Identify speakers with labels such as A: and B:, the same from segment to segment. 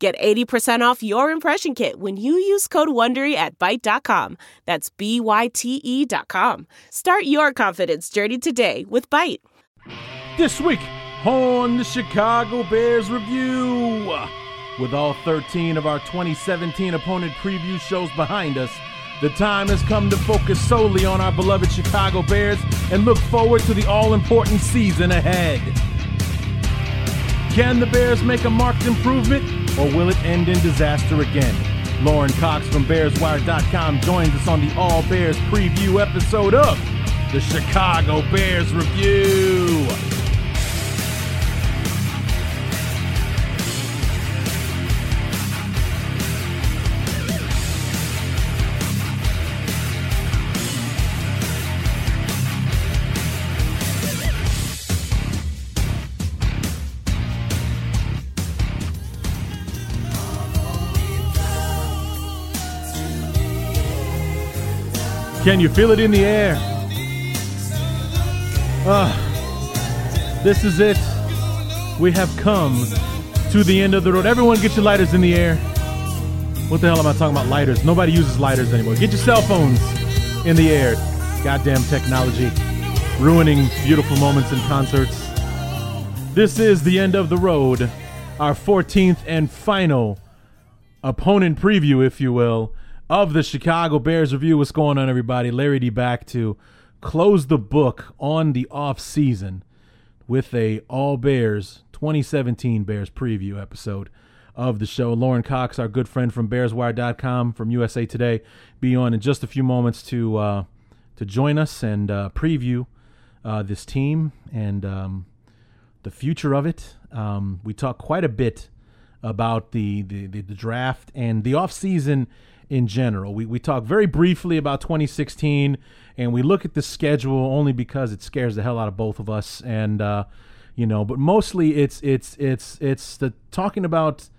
A: Get 80% off your impression kit when you use code WONDERY at Byte.com. That's B-Y-T-E dot com. Start your confidence journey today with Byte.
B: This week on the Chicago Bears Review. With all 13 of our 2017 opponent preview shows behind us, the time has come to focus solely on our beloved Chicago Bears and look forward to the all important season ahead. Can the Bears make a marked improvement, or will it end in disaster again? Lauren Cox from BearsWire.com joins us on the All Bears preview episode of the Chicago Bears Review. Can you feel it in the air? Ah, this is it. We have come to the end of the road. Everyone get your lighters in the air. What the hell am I talking about lighters? Nobody uses lighters anymore. Get your cell phones in the air. Goddamn technology ruining beautiful moments in concerts. This is the end of the road, our 14th and final opponent preview, if you will of the Chicago Bears review. What's going on, everybody? Larry D back to close the book on the off season with a All Bears 2017 Bears preview episode of the show. Lauren Cox, our good friend from BearsWire.com from USA Today, be on in just a few moments to uh, to join us and uh, preview uh, this team and um, the future of it. Um, we talk quite a bit about the, the, the, draft and the off season in general. We, we talk very briefly about 2016 and we look at the schedule only because it scares the hell out of both of us. And, uh, you know, but mostly it's, it's, it's, it's the talking about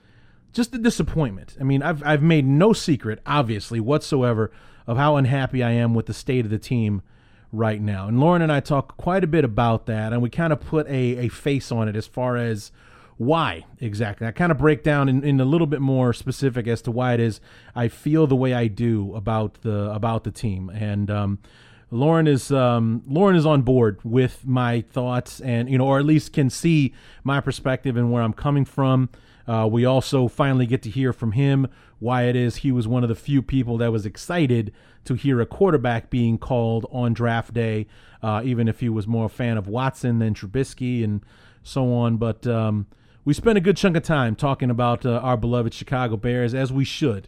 B: just the disappointment. I mean, I've, I've made no secret, obviously, whatsoever of how unhappy I am with the state of the team right now. And Lauren and I talk quite a bit about that, and we kind of put a, a face on it as far as why exactly. I kind of break down in, in a little bit more specific as to why it is I feel the way I do about the about the team. And um, Lauren is um, Lauren is on board with my thoughts, and you know, or at least can see my perspective and where I'm coming from. Uh, we also finally get to hear from him why it is he was one of the few people that was excited to hear a quarterback being called on draft day, uh, even if he was more a fan of Watson than Trubisky and so on. But um, we spent a good chunk of time talking about uh, our beloved Chicago Bears, as we should.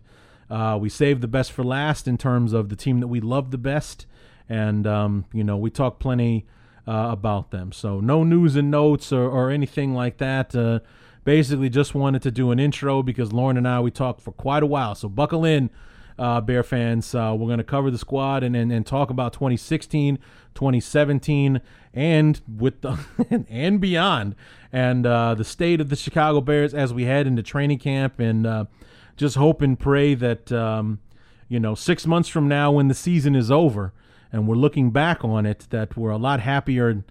B: Uh, we saved the best for last in terms of the team that we love the best, and um, you know we talked plenty uh, about them. So no news and notes or, or anything like that. Uh, basically, just wanted to do an intro because Lauren and I we talked for quite a while. So buckle in uh, Bear fans. Uh, we're going to cover the squad and, and, and talk about 2016, 2017, and with the and beyond, and uh, the state of the Chicago Bears as we head into training camp, and uh, just hope and pray that um, you know six months from now, when the season is over and we're looking back on it, that we're a lot happier,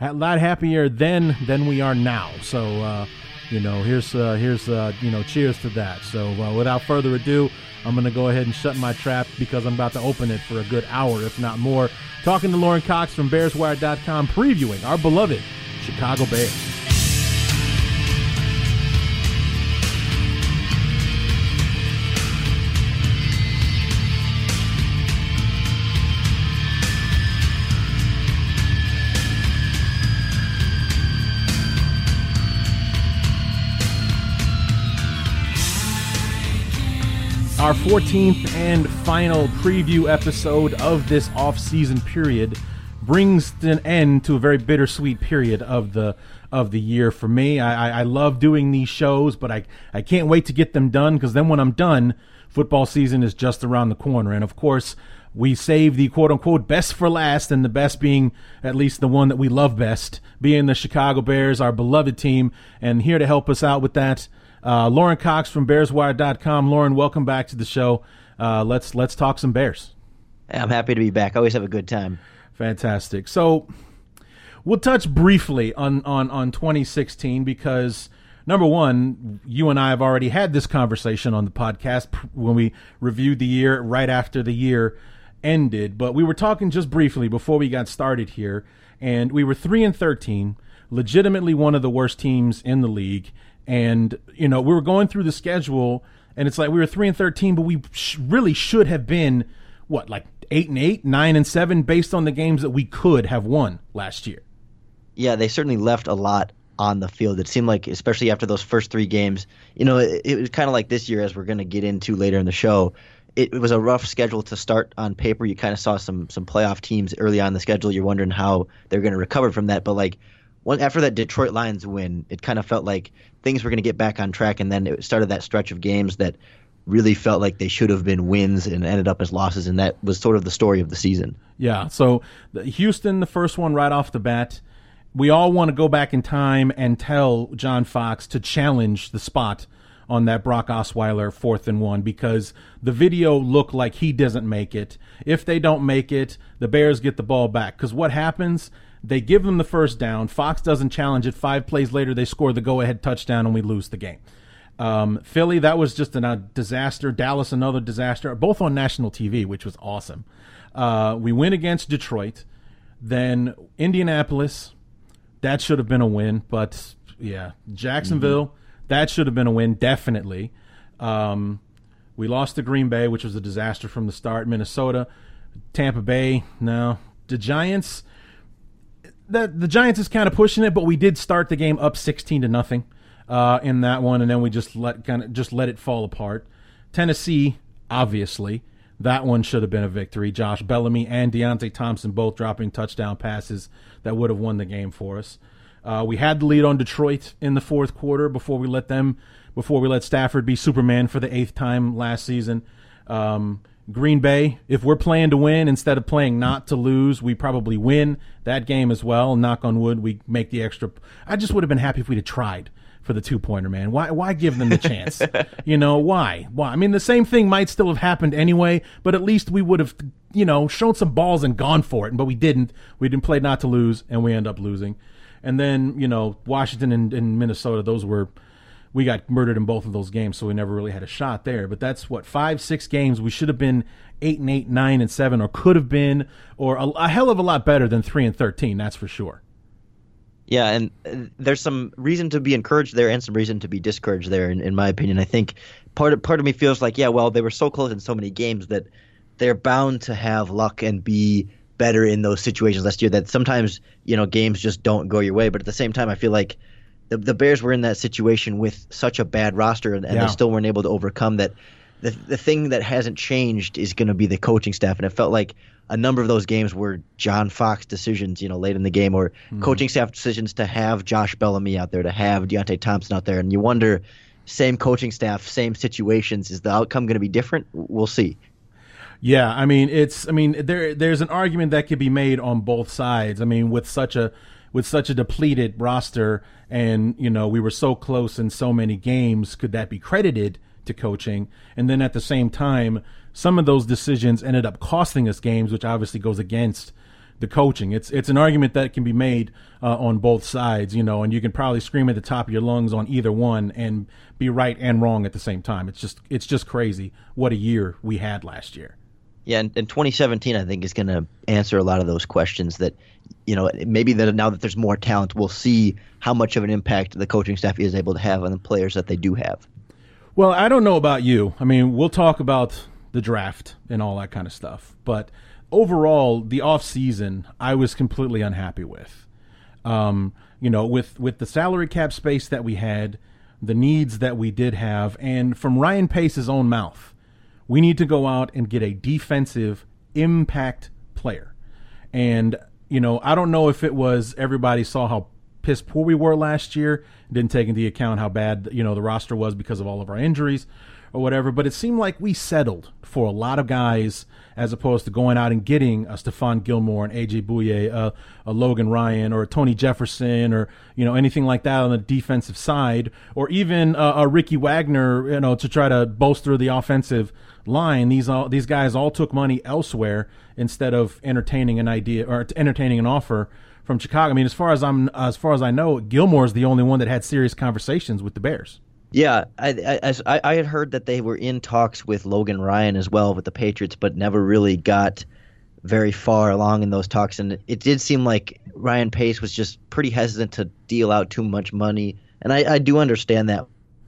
B: a lot happier then than we are now. So. Uh, you know, here's uh, here's uh, you know, cheers to that. So uh, without further ado, I'm going to go ahead and shut my trap because I'm about to open it for a good hour, if not more. Talking to Lauren Cox from BearsWire.com, previewing our beloved Chicago Bears. Our 14th and final preview episode of this off-season period brings an end to a very bittersweet period of the of the year for me. I, I, love doing these shows, but I, I can't wait to get them done because then when I'm done, football season is just around the corner. And of course, we save the quote unquote best for last, and the best being at least the one that we love best, being the Chicago Bears, our beloved team. And here to help us out with that, uh, Lauren Cox from BearsWire.com. Lauren, welcome back to the show. Uh, let's let's talk some Bears.
C: I'm happy to be back. I always have a good time.
B: Fantastic. So we'll touch briefly on on on 2016 because number one, you and I have already had this conversation on the podcast when we reviewed the year right after the year ended. But we were talking just briefly before we got started here, and we were three and 13, legitimately one of the worst teams in the league. And you know, we were going through the schedule, and it's like we were three and 13, but we sh- really should have been what like eight and eight, nine and seven, based on the games that we could have won last year.
C: Yeah, they certainly left a lot on the field. It seemed like, especially after those first three games, you know, it, it was kind of like this year, as we're going to get into later in the show. It, it, was a rough schedule to start on paper. You kind of saw some some playoff teams early on the schedule. You're wondering how they're going to recover from that. But like, after that Detroit Lions win, it kind of felt like things were going to get back on track. And then it started that stretch of games that really felt like they should have been wins and ended up as losses. And that was sort of the story of the season.
B: Yeah. So Houston, the first one right off the bat we all want to go back in time and tell John Fox to challenge the spot on that Brock Osweiler fourth and one because the video looked like he doesn't make it. If they don't make it, the Bears get the ball back. Because what happens? They give them the first down. Fox doesn't challenge it. Five plays later, they score the go ahead touchdown and we lose the game. Um, Philly, that was just a disaster. Dallas, another disaster, both on national TV, which was awesome. Uh, we win against Detroit. Then Indianapolis, that should have been a win. But yeah, Jacksonville, mm-hmm. that should have been a win, definitely. Um, we lost to Green Bay, which was a disaster from the start. Minnesota, Tampa Bay, no. The Giants, that the Giants is kind of pushing it, but we did start the game up sixteen to nothing uh, in that one, and then we just let kind of just let it fall apart. Tennessee, obviously, that one should have been a victory. Josh Bellamy and Deonte Thompson both dropping touchdown passes that would have won the game for us. Uh, we had the lead on Detroit in the fourth quarter before we let them, before we let Stafford be Superman for the eighth time last season. Um, Green Bay, if we're playing to win instead of playing not to lose, we probably win that game as well. Knock on wood, we make the extra. I just would have been happy if we'd have tried for the two pointer, man. Why why give them the chance? you know, why? Why? I mean, the same thing might still have happened anyway, but at least we would have, you know, shown some balls and gone for it. But we didn't. We didn't play not to lose, and we end up losing. And then, you know, Washington and, and Minnesota, those were we got murdered in both of those games, so we never really had a shot there. But that's what five, six games. We should have been eight and eight, nine and seven, or could have been, or a, a hell of a lot better than three and thirteen. That's for sure.
C: Yeah, and uh, there's some reason to be encouraged there and some reason to be discouraged there, in, in my opinion. I think part of part of me feels like, yeah, well, they were so close in so many games that they're bound to have luck and be better in those situations last year. That sometimes you know games just don't go your way, but at the same time, I feel like the the Bears were in that situation with such a bad roster, and, and yeah. they still weren't able to overcome that. The the thing that hasn't changed is going to be the coaching staff, and it felt like a number of those games were John Fox decisions, you know, late in the game, or mm-hmm. coaching staff decisions to have Josh Bellamy out there, to have Deonte Thompson out there, and you wonder, same coaching staff, same situations, is the outcome going to be different? We'll see.
B: Yeah, I mean, it's, I mean, there, there's an argument that could be made on both sides. I mean, with such a, with such a depleted roster, and you know, we were so close in so many games, could that be credited to coaching? And then at the same time some of those decisions ended up costing us games, which obviously goes against the coaching. It's it's an argument that can be made uh, on both sides, you know, and you can probably scream at the top of your lungs on either one and be right and wrong at the same time. It's just it's just crazy what a year we had last year.
C: Yeah, and, and 2017 I think is going to answer a lot of those questions that you know maybe that now that there's more talent, we'll see how much of an impact the coaching staff is able to have on the players that they do have.
B: Well, I don't know about you. I mean, we'll talk about the draft and all that kind of stuff. But overall, the off season, I was completely unhappy with. Um, you know, with with the salary cap space that we had, the needs that we did have, and from Ryan Pace's own mouth, we need to go out and get a defensive impact player. And you know, I don't know if it was everybody saw how piss poor we were last year, didn't take into account how bad you know the roster was because of all of our injuries, or whatever. But it seemed like we settled for a lot of guys as opposed to going out and getting a Stephon Gilmore and AJ Bouye, uh, a Logan Ryan or a Tony Jefferson or you know anything like that on the defensive side, or even uh, a Ricky Wagner, you know, to try to bolster the offensive line. These all these guys all took money elsewhere instead of entertaining an idea or entertaining an offer from Chicago. I mean, as far as I'm as far as I know, Gilmore is the only one that had serious conversations with the Bears.
C: Yeah, I, I, I had heard that they were in talks with Logan Ryan as well with the Patriots, but never really got very far along in those talks. And it did seem like Ryan Pace was just pretty hesitant to deal out too much money. And I, I do understand that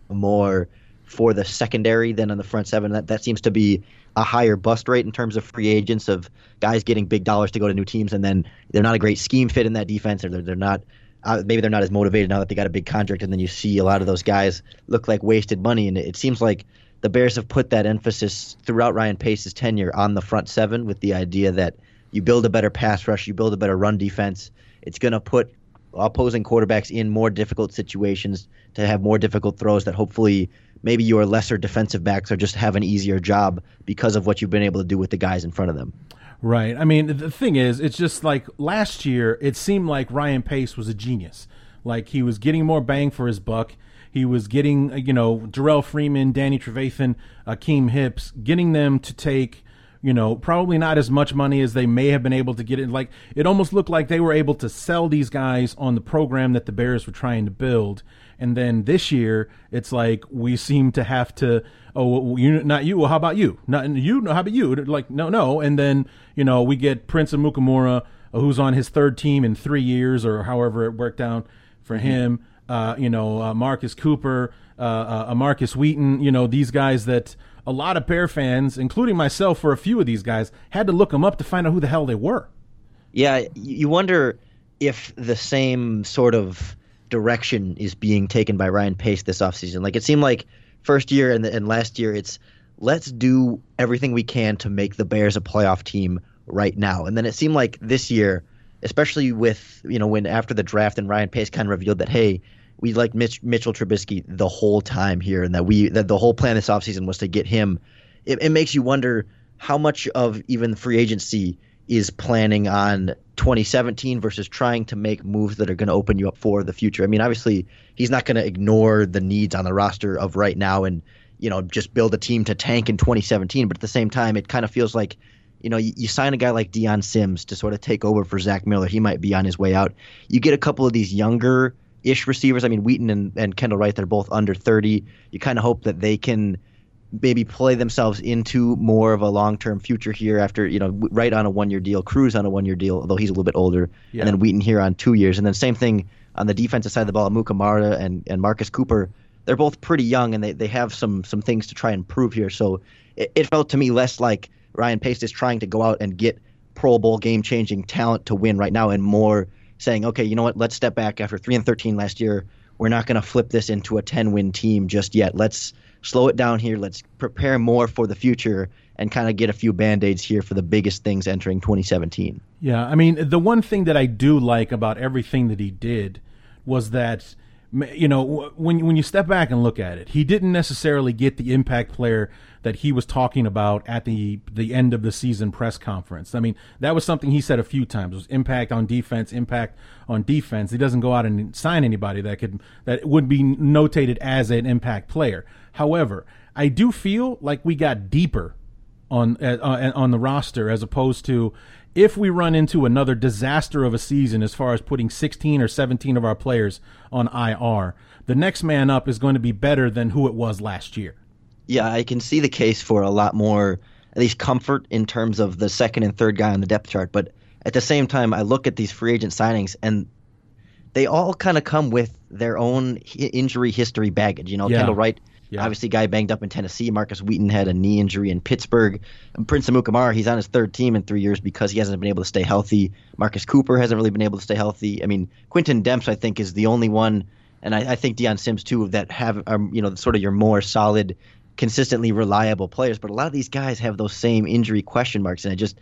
C: more for the secondary than on the front seven. That that seems to be a higher bust rate in terms of free agents of guys getting big dollars to go to new teams, and then they're not a great scheme fit in that defense, or they're, they're not uh, maybe they're not as motivated now that they got a big contract, and then you see a lot of those guys look like wasted money. And it seems like the Bears have put that emphasis throughout Ryan Pace's tenure on the front seven with the idea that you build a better pass rush, you build a better run defense. It's going to put opposing quarterbacks in more difficult situations to have more difficult throws that hopefully maybe your lesser defensive backs are just have an easier job because of what you've been able to do with the guys in front of them.
B: Right. I mean, the thing is, it's just like last year, it seemed like Ryan Pace was a genius. Like he was getting more bang for his buck. He was getting, uh, you know, Jerrell Freeman, Danny Trevathan, Akiem Hicks, getting them to take, you know, probably not as much money as they may have been able to get it. Like it almost looked like they were able to sell these guys on the program that the Bears were trying to build. And then this year, it's like we seem to have to oh, you not you. Well, how about you? Not you. How about you? Like no, no. And then you know we get Prince Amukamara, uh, who's on his third team in three years or however it worked out for mm-hmm. him. Uh, you know uh, Marcus Cooper, uh, uh Markus Wheaton. You know these guys that a lot of Bear fans, including myself, for a few of these guys, had to look them up to find out who the hell they were.
C: Yeah, you wonder if the same sort of direction is being taken by Ryan Pace this offseason. Like it seemed like first year and, and last year, it's let's do everything we can to make the Bears a playoff team right now. And then it seemed like this year, especially with you know when after the draft and Ryan Pace kind of revealed that hey, we liked Mitch, Mitchell Trubisky the whole time here, and that we that the whole plan this offseason was to get him. It, it makes you wonder how much of even free agency is planning on 2017 versus trying to make moves that are going to open you up for the future. I mean, obviously, he's not going to ignore the needs on the roster of right now and, you know, just build a team to tank in 2017. But at the same time, it kind of feels like, you know, you, you sign a guy like Dion Sims to sort of take over for Zach Miller. He might be on his way out. You get a couple of these younger ish receivers. I mean, Wheaton and, and Kendall Wright, they're both under 30. You kind of hope that they can – maybe play themselves into more of a long term future here after you know right on a one year deal, Cruz on a one year deal, although he's a little bit older, yeah. and then Wheaton here on two years, and then same thing on the defensive side of the ball, Mukamara and and Marcus Cooper. They're both pretty young and they, they have some some things to try and prove here. So it, it felt to me less like Ryan Pace is trying to go out and get Pro Bowl game changing talent to win right now, and more saying, okay, you know what, let's step back after three and thirteen last year. We're not going to flip this into a ten win team just yet. Let's slow it down here. Let's prepare more for the future and kind of get a few band aids here for the biggest things entering 2017.
B: Yeah, I mean, the one thing that I do like about everything that he did was that you know when when you step back and look at it, he didn't necessarily get the impact player that he was talking about at the the end of the season press conference. I mean, that was something he said a few times. It was impact on defense, impact on defense. He doesn't go out and sign anybody that could that would be notated as an impact player. However, I do feel like we got deeper on uh, on the roster as opposed to if we run into another disaster of a season as far as putting 16 or 17 of our players on IR, the next man up is going to be better than who it was last year.
C: Yeah, I can see the case for a lot more, at least comfort in terms of the second and third guy on the depth chart. But at the same time, I look at these free agent signings and they all kind of come with their own injury history baggage. You know, yeah. Kendall Wright yeah. Obviously, guy banged up in Tennessee. Markus Wheaton had a knee injury in Pittsburgh. And Prince Amukamara, he's on his third team in three years because he hasn't been able to stay healthy. Marcus Cooper hasn't really been able to stay healthy. I mean, Quintin Demps, I think, is the only one, and I, I think Dion Sims too, that have um, you know sort of your more solid, consistently reliable players. But a lot of these guys have those same injury question marks, and it just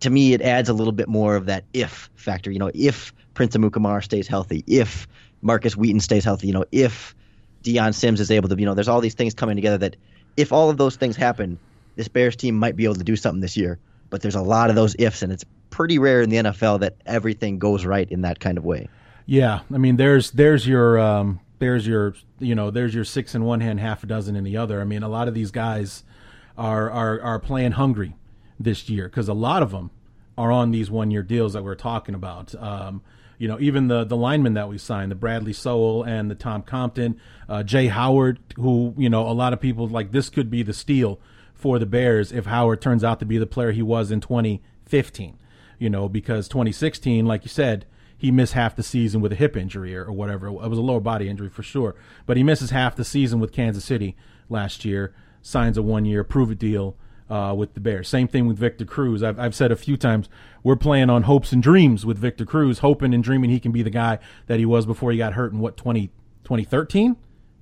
C: to me it adds a little bit more of that if factor. You know, if Prince Amukamara stays healthy, if Markus Wheaton stays healthy, you know, if Dion Sims is able to, you know, there's all these things coming together that if all of those things happen, this Bears team might be able to do something this year. But there's a lot of those ifs, and it's pretty rare in the NFL that everything goes right in that kind of way.
B: Yeah, I mean, there's there's your um, there's your you know there's your six in one hand, half a dozen in the other. I mean, a lot of these guys are are are playing hungry this year because a lot of them are on these one year deals that we're talking about. Um, you know, even the the linemen that we signed, the Bradley Sowell and the Tom Compton, uh, Jaye Howard, who you know a lot of people like this could be the steal for the Bears if Howard turns out to be the player he was in 2015. You know, because 2016, like you said, he missed half the season with a hip injury or, or whatever. It was a lower body injury for sure, but he misses half the season with Kansas City last year. Signs a one year prove it deal uh, with the Bears. Same thing with Victor Cruz. I've, I've said a few times we're playing on hopes and dreams with Victor Cruz, hoping and dreaming he can be the guy that he was before he got hurt in what 20, 2013,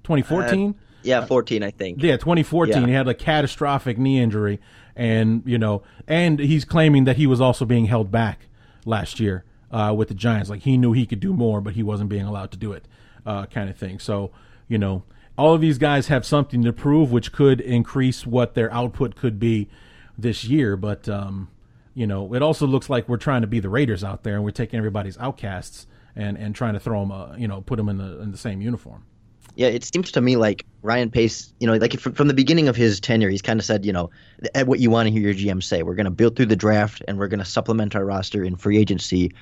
B: 2014. Uh,
C: yeah, 14, I think.
B: Yeah, 2014. Yeah. He had a catastrophic knee injury, and you know, and he's claiming that he was also being held back last year uh, with the Giants. Like he knew he could do more, but he wasn't being allowed to do it, uh, kind of thing. So you know, all of these guys have something to prove, which could increase what their output could be this year. But um, you know, it also looks like we're trying to be the Raiders out there, and we're taking everybody's outcasts and and trying to throw them, uh, you know, put them in the in the same uniform.
C: Yeah, it seems to me like Ryan Pace, you know, like from, from the beginning of his tenure, he's kind of said, you know, what you want to hear your GM say. We're going to build through the draft and we're going to supplement our roster in free agency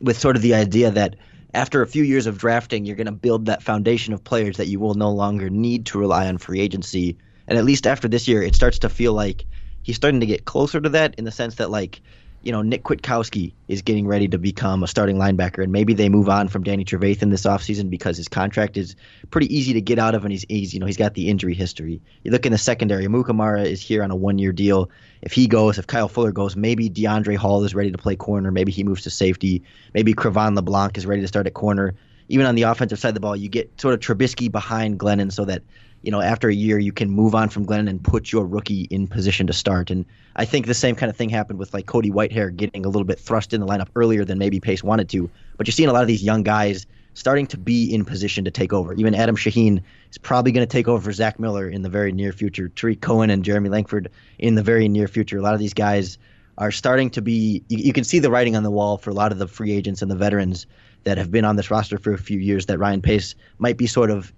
C: with sort of the idea that after a few years of drafting, you're going to build that foundation of players that you will no longer need to rely on free agency. And at least after this year, it starts to feel like he's starting to get closer to that in the sense that like you know, Nick Kwiatkowski is getting ready to become a starting linebacker, and maybe they move on from Danny Trevathan this offseason because his contract is pretty easy to get out of, and he's, he's you know he's got the injury history. You look in the secondary, Amukamara is here on a one-year deal. If he goes, if Kyle Fuller goes, maybe Deiondre' Hall is ready to play corner. Maybe he moves to safety. Maybe Cre'Von LeBlanc is ready to start at corner. Even on the offensive side of the ball, you get sort of Trubisky behind Glennon so that you know, after a year, you can move on from Glennon and put your rookie in position to start. And I think the same kind of thing happened with like Cody Whitehair getting a little bit thrust in the lineup earlier than maybe Pace wanted to. But you're seeing a lot of these young guys starting to be in position to take over. Even Adam Shaheen is probably going to take over for Zach Miller in the very near future. Tarik Cohen and Jeremy Langford in the very near future. A lot of these guys are starting to be. You, you can see the writing on the wall for a lot of the free agents and the veterans that have been on this roster for a few years. That Ryan Pace might be sort of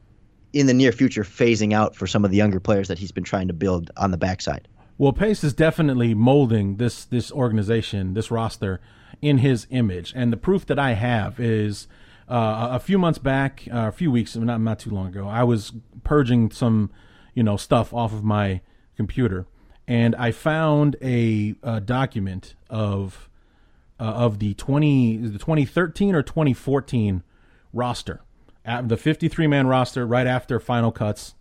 C: in the near future phasing out for some of the younger players that he's been trying to build on the backside.
B: Well, Pace is definitely molding this this organization, this roster, in his image, and the proof that I have is uh, a few months back, uh, a few weeks, not not too long ago, I was purging some, you know, stuff off of my computer, and I found a, a document of uh, of the twenty the twenty thirteen or twenty fourteen roster the 53 man roster right after final cuts.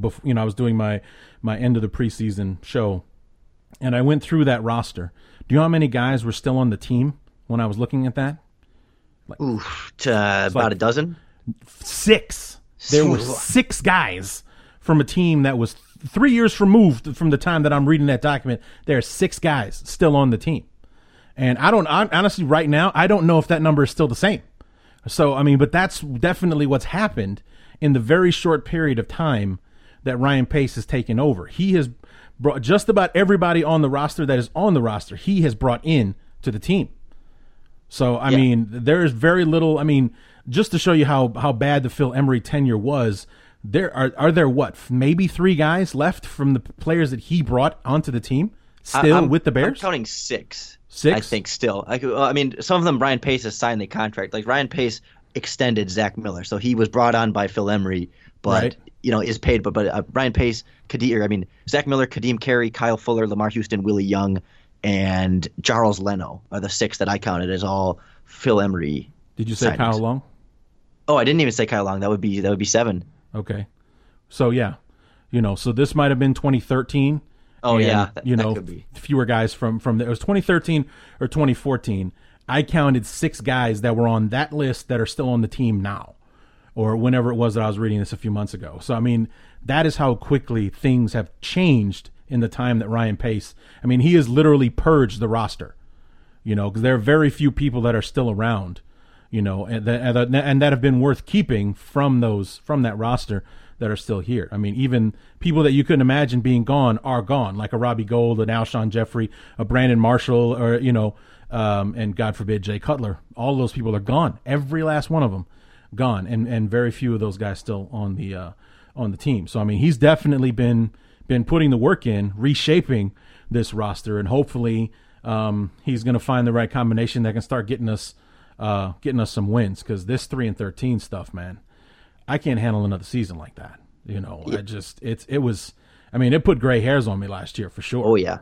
B: Before, you know, I was doing my my end of the preseason show, and I went through that roster. Do you know how many guys were still on the team when I was looking at that?
C: Like, Oof, uh, about like a dozen.
B: Six. There were six guys from a team that was three years removed from the time that I'm reading that document. There are six guys still on the team, and I don't honestly right now I don't know if that number is still the same. So I mean, but that's definitely what's happened in the very short period of time that Ryan Pace has taken over. He has brought just about everybody on the roster that is on the roster. He has brought in to the team. So I yeah. mean, there is very little. I mean, just to show you how how bad the Phil Emery tenure was, there are are there what maybe three guys left from the players that he brought onto the team still
C: I'm,
B: with the Bears.
C: I'm counting six.
B: Six?
C: I think still. I, I mean, some of them Ryan Pace has signed the contract. Like Ryan Pace extended Zach Miller, so he was brought on by Phil Emery, but right. you know is paid. But but uh, Ryan Pace, Ka'Deem, I mean Zach Miller, Ka'Deem Carey, Kyle Fuller, Lamar Houston, Willie Young, and Charles Leno are the six that I counted as all Phil Emery.
B: Did you say signings. Kyle Long?
C: Oh, I didn't even say Kyle Long. That would be that would be seven.
B: Okay, so yeah, you know, so this might have been 2013
C: Oh and, yeah,
B: that, you know, fewer guys from from the, it was 2013 or 2014. I counted six guys that were on that list that are still on the team now, or whenever it was that I was reading this a few months ago. So I mean, that is how quickly things have changed in the time that Ryan Pace. I mean, he has literally purged the roster. You know, because there are very few people that are still around. You know, and that, and that have been worth keeping from those from that roster. That are still here. I mean, even people that you couldn't imagine being gone are gone, like a Robbie Gould, an Alshon Jeffery, a Brandon Marshall, or you know, um, and God forbid Jay Cutler. All those people are gone. Every last one of them gone, and and very few of those guys still on the uh, on the team. So I mean, he's definitely been been putting the work in, reshaping this roster, and hopefully um, he's going to find the right combination that can start getting us uh, getting us some wins. Because this three and thirteen stuff, man, I can't handle another season like that. You know, yeah. I just it's it was. I mean, it put gray hairs on me last year for sure.
C: Oh yeah,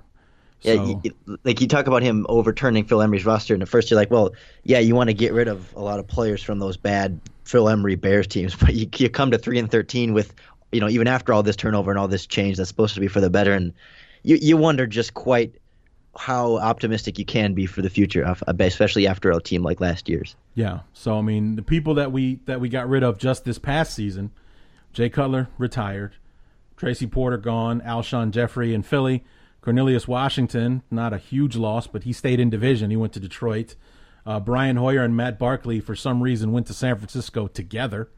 C: yeah, you, like you talk about him overturning Phil Emery's roster, and at first you're like, well, yeah, you want to get rid of a lot of players from those bad Phil Emery Bears teams, but you, you come to three and thirteen with, you know, even after all this turnover and all this change that's supposed to be for the better, and you you wonder just quite how optimistic you can be for the future, especially after a team like last year's.
B: Yeah. So I mean, the people that we that we got rid of just this past season, Jay Cutler retired, Tracy Porter gone, Alshon Jeffery in Philly. Cornelius Washington, not a huge loss, but he stayed in division. He went to Detroit. Uh, Brian Hoyer and Matt Barkley, for some reason, went to San Francisco together.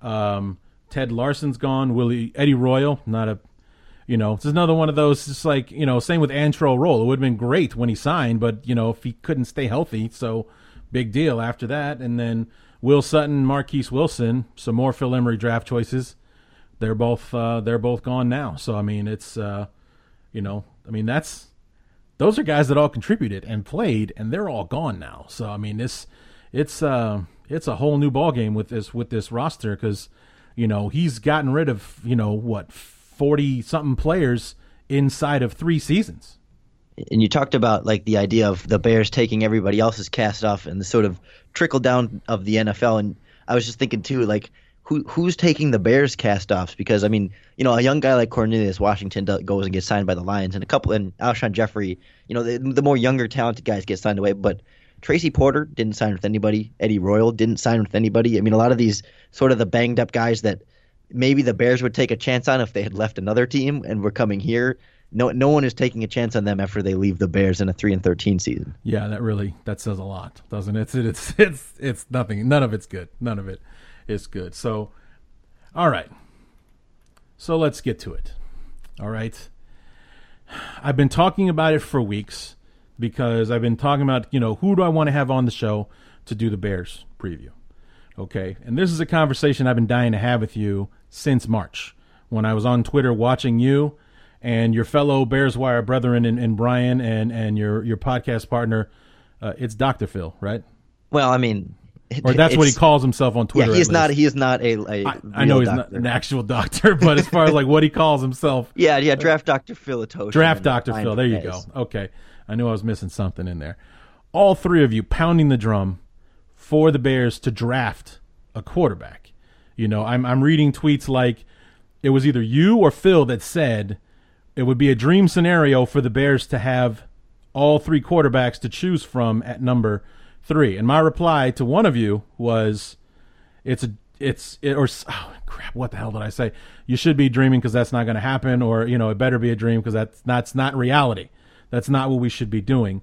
B: Um, Ted Larsen's gone. Willie Eddie Royal, not a, you know, it's another one of those. Just like you know, same with Antrel Rolle. It would have been great when he signed, but you know, if he couldn't stay healthy, so big deal after that. And then Will Sutton, Marquess Wilson, some more Phil Emery draft choices. They're both uh, they're both gone now. So I mean, it's uh, you know, I mean, that's those are guys that all contributed and played, and they're all gone now. So I mean, this it's uh, it's a whole new ball game with this with this roster because you know he's gotten rid of you know what forty something players inside of three seasons.
C: And you talked about like the idea of the Bears taking everybody else's cast off and the sort of trickle down of the NFL. And I was just thinking too, like who who's taking the Bears cast offs? Because I mean, you know, a young guy like Cornelius Washington goes and gets signed by the Lions, and a couple and Alshon Jeffery, you know, the, the more younger talented guys get signed away, but. Tracy Porter didn't sign with anybody. Eddie Royal didn't sign with anybody. I mean, a lot of these sort of the banged up guys that maybe the Bears would take a chance on if they had left another team and were coming here. No, no one is taking a chance on them after they leave the Bears in a three and thirteen season.
B: Yeah, that really that says a lot, doesn't it? It's it's it's it's nothing. None of it's good. None of it is good. So all right. So let's get to it. All right. I've been talking about it for weeks because I've been talking about, you know, who do I want to have on the show to do the Bears preview? Okay. And this is a conversation I've been dying to have with you since March when I was on Twitter watching you and your fellow Bears Wire brethren and, and Brian and, and your, your podcast partner. Uh, it's Dr. Phil, right?
C: Well, I mean,
B: or that's what he calls himself on Twitter.
C: Yeah, he's not. He is not a. a
B: I, I know he's doctor. not an actual doctor, but as far as like what he calls himself,
C: yeah, yeah, draft Doctor Philatosh.
B: Draft Doctor Phil. There you go. Okay, I knew I was missing something in there. All three of you pounding the drum for the Bears to draft a quarterback. You know, I'm I'm reading tweets like it was either you or Phil that said it would be a dream scenario for the Bears to have all three quarterbacks to choose from at number three. And my reply to one of you was, "It's a it's it, or oh crap, what the hell did I say? You should be dreaming because that's not going to happen, or you know, it better be a dream because that's that's not reality. That's not what we should be doing.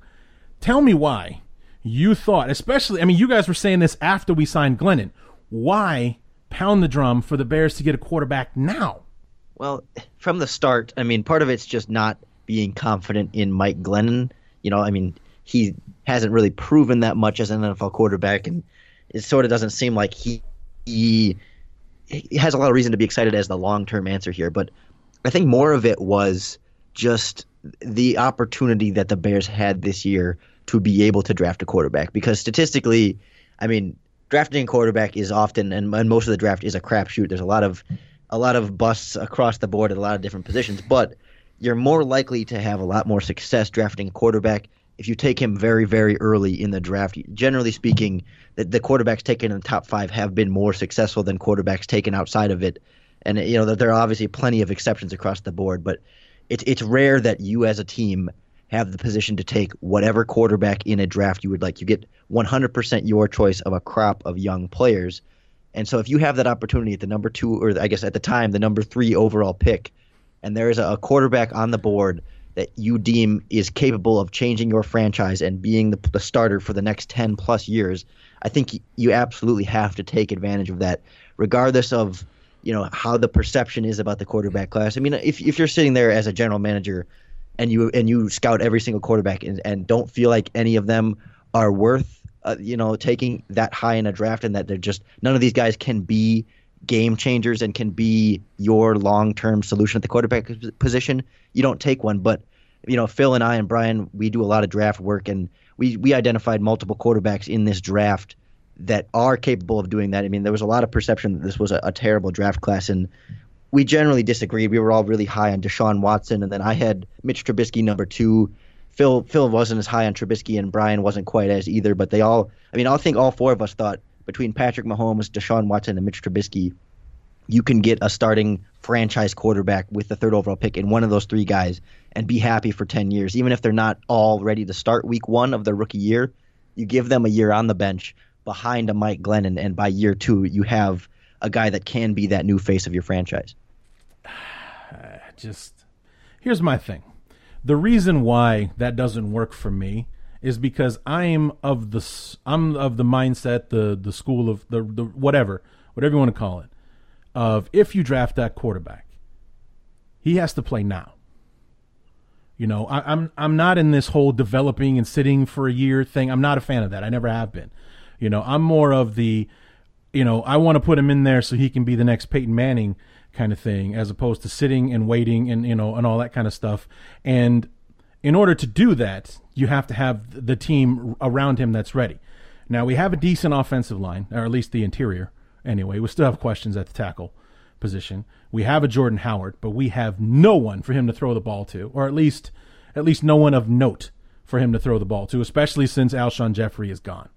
B: Tell me why you thought, especially. I mean, you guys were saying this after we signed Glennon. Why pound the drum for the Bears to get a quarterback now?
C: Well, from the start, I mean, part of it's just not being confident in Mike Glennon. You know, I mean, he hasn't really proven that much as an NFL quarterback, and it sort of doesn't seem like he he, he has a lot of reason to be excited as the long term answer here. But I think more of it was just the opportunity that the Bears had this year to be able to draft a quarterback because statistically, I mean, drafting quarterback is often and, and most of the draft is a crapshoot. There's a lot of a lot of busts across the board at a lot of different positions, but you're more likely to have a lot more success drafting a quarterback if you take him very, very early in the draft, generally speaking, the, the quarterbacks taken in the top five have been more successful than quarterbacks taken outside of it. And you know there are obviously plenty of exceptions across the board, but it's it's rare that you as a team have the position to take whatever quarterback in a draft you would like. You get 100% your choice of a crop of young players. And so if you have that opportunity at the number two, or I guess at the time, the number three overall pick, and there is a, quarterback on the board that you deem is capable of changing your franchise and being the, the starter for the next 10 plus years, I think you absolutely have to take advantage of that, regardless of you know how the perception is about the quarterback class. I mean, if if you're sitting there as a general manager and you and you scout every single quarterback and, and don't feel like any of them are worth uh, you know taking that high in a draft and that they're just none of these guys can be game changers and can be your long-term solution at the quarterback position, you don't take one. But you know, Phil and I and Brian, we do a lot of draft work, and we we identified multiple quarterbacks in this draft that are capable of doing that. I mean, there was a lot of perception that this was a, a terrible draft class, and we generally disagreed. We were all really high on Deshaun Watson, and then I had Mitch Trubisky number two. Phil Phil wasn't as high on Trubisky, and Brian wasn't quite as either. But they all, I mean, I think all four of us thought between Patrick Mahomes, Deshaun Watson, and Mitch Trubisky, you can get a starting franchise quarterback with the third overall pick in one of those three guys and be happy for 10 years. Even if they're not all ready to start week one of their rookie year, you give them a year on the bench behind a Mike Glennon, and by year two, you have a guy that can be that new face of your franchise.
B: Just here's my thing. The reason why that doesn't work for me is because I'm of the I'm of the mindset, the the school of the the whatever, whatever you want to call it, of if you draft that quarterback, he has to play now. You know, I, I'm I'm not in this whole developing and sitting for a year thing. I'm not a fan of that. I never have been. You know, I'm more of the, you know, I want to put him in there so he can be the next Peyton Manning kind of thing, as opposed to sitting and waiting and you know and all that kind of stuff. And in order to do that, you have to have the team around him that's ready. Now we have a decent offensive line, or at least the interior. Anyway, we still have questions at the tackle position. We have a Jordan Howard, but we have no one for him to throw the ball to, or at least at least no one of note for him to throw the ball to, especially since Alshon Jeffery is gone.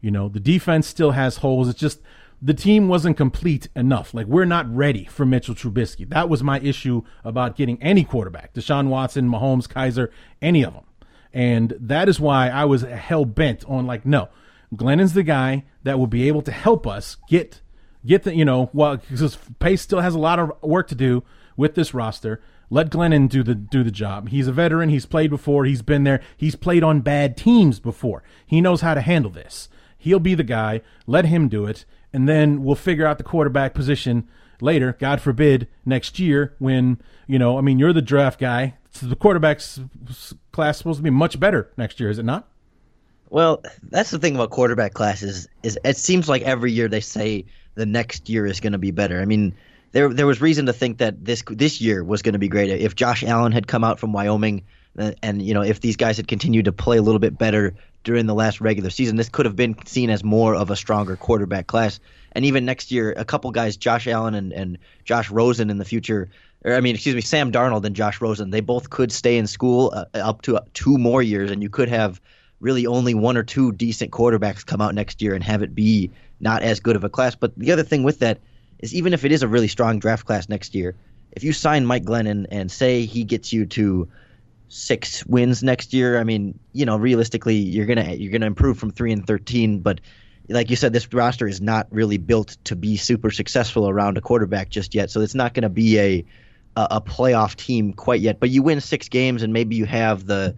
B: You know, the defense still has holes. It's just the team wasn't complete enough. Like we're not ready for Mitchell Trubisky. That was my issue about getting any quarterback, Deshaun Watson, Mahomes, Kizer, any of them. And that is why I was hell bent on like, no, Glennon's the guy that will be able to help us get get the you know well because Pace still has a lot of work to do with this roster. Let Glennon do the do the job. He's a veteran. He's played before. He's been there. He's played on bad teams before. He knows how to handle this. He'll be the guy. Let him do it and then we'll figure out the quarterback position later. God forbid next year when you know. I mean, you're the draft guy. So the quarterbacks class supposed to be much better next year, is it not?
C: Well, that's the thing about quarterback classes is it seems like every year they say the next year is going to be better. I mean, there there was reason to think that this this year was going to be great if Josh Allen had come out from Wyoming and, uh, and you know if these guys had continued to play a little bit better during the last regular season. This could have been seen as more of a stronger quarterback class. And even next year, a couple guys, Josh Allen and, and Josh Rosen in the future, or I mean, excuse me, Sam Darnold and Josh Rosen, they both could stay in school uh, up to uh, two more years, and you could have really only one or two decent quarterbacks come out next year and have it be not as good of a class. But the other thing with that is even if it is a really strong draft class next year, if you sign Mike Glennon and say he gets you to six wins next year. I mean, you know, realistically, you're gonna you're gonna improve from three and thirteen, but like you said, this roster is not really built to be super successful around a quarterback just yet. So it's not going to be a, a a playoff team quite yet. But you win six games, and maybe you have the,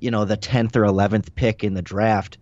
C: you know, the tenth or eleventh pick in the draft.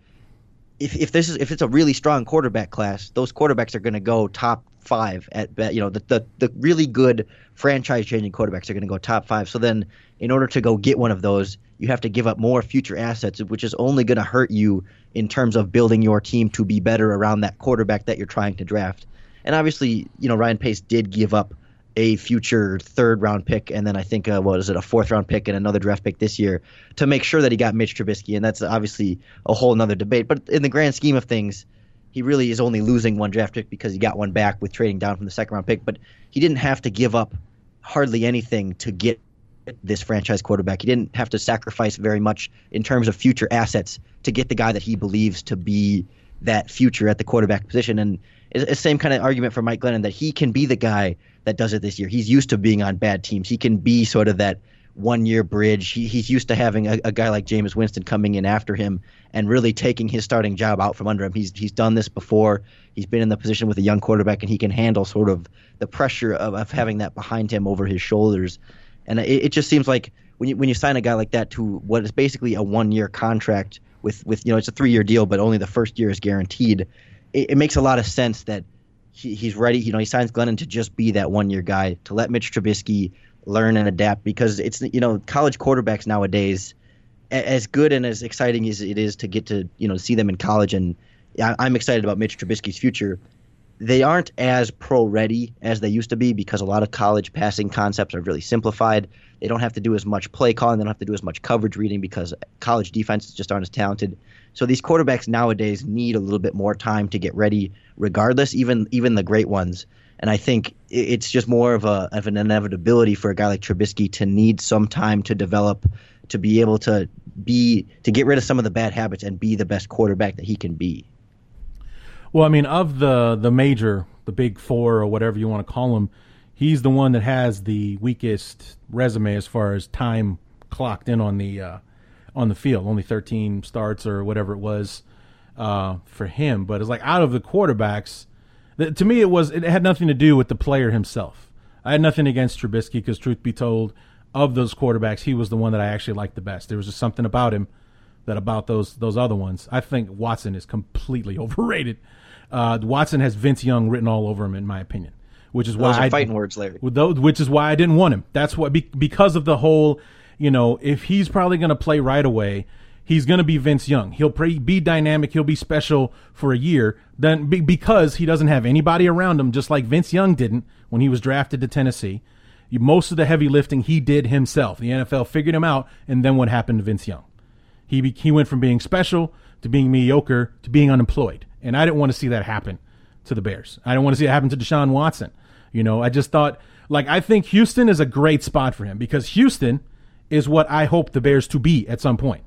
C: If if this is if it's a really strong quarterback class, those quarterbacks are going to go top five at you know the the, the really good franchise changing quarterbacks are going to go top five. So then, in order to go get one of those, you have to give up more future assets, which is only going to hurt you in terms of building your team to be better around that quarterback that you're trying to draft. And obviously, you know Ryan Pace did give up a future third round pick, and then I think uh, what is it, a fourth round pick and another draft pick this year to make sure that he got Mitch Trubisky, and that's obviously a whole another debate. But in the grand scheme of things, he really is only losing one draft pick because he got one back with trading down from the second round pick. But he didn't have to give up hardly anything to get this franchise quarterback. He didn't have to sacrifice very much in terms of future assets to get the guy that he believes to be that future at the quarterback position. And it's the same kind of argument for Mike Glennon that he can be the guy that does it this year. He's used to being on bad teams. He can be sort of that one year bridge. He, he's used to having a, a, guy like Jameis Winston coming in after him and really taking his starting job out from under him. He's he's done this before. He's been in the position with a young quarterback, and he can handle sort of the pressure of, of having that behind him over his shoulders. And it, it just seems like when you when you sign a guy like that to what is basically a one year contract with with you know it's a three year deal, but only the first year is guaranteed. It, it makes a lot of sense that he, he's ready. You know, he signs Glennon to just be that one year guy to let Mitch Trubisky learn and adapt because it's you know college quarterbacks nowadays as good and as exciting as it is to get to you know see them in college and I'm excited about Mitch Trubisky's future. They aren't as pro ready as they used to be because a lot of college passing concepts are really simplified. They don't have to do as much play calling. They don't have to do as much coverage reading because college defenses just aren't as talented. So these quarterbacks nowadays need a little bit more time to get ready, regardless, even even the great ones. And I think it's just more of a of an inevitability for a guy like Trubisky to need some time to develop, to be able to be to get rid of some of the bad habits and be the best quarterback that he can be.
B: Well, I mean, of the the major, the big four or whatever you want to call them, he's the one that has the weakest resume as far as time clocked in on the uh, on the field. Only 13 starts or whatever it was uh, for him. But it's like out of the quarterbacks to me, it was it had nothing to do with the player himself. I had nothing against Trubisky because, truth be told, of those quarterbacks, he was the one that I actually liked the best. There was just something about him that about those those other ones. I think Watson is completely overrated. Uh, Watson has Vince Young written all over him, in my opinion, which is why
C: those
B: I
C: fighting words, Larry.
B: Which is why I didn't want him. That's what because of the whole, you know, if he's probably going to play right away he's going to be Vince Young. He'll be dynamic. He'll be special for a year. Then because he doesn't have anybody around him, just like Vince Young didn't when he was drafted to Tennessee. Most of the heavy lifting he did himself. The NFL figured him out, and then what happened to Vince Young? He be, he went from being special to being mediocre to being unemployed, and I didn't want to see that happen to the Bears. I didn't want to see it happen to Deshaun Watson. You know, I just thought like I think Houston is a great spot for him because Houston is what I hope the Bears to be at some point.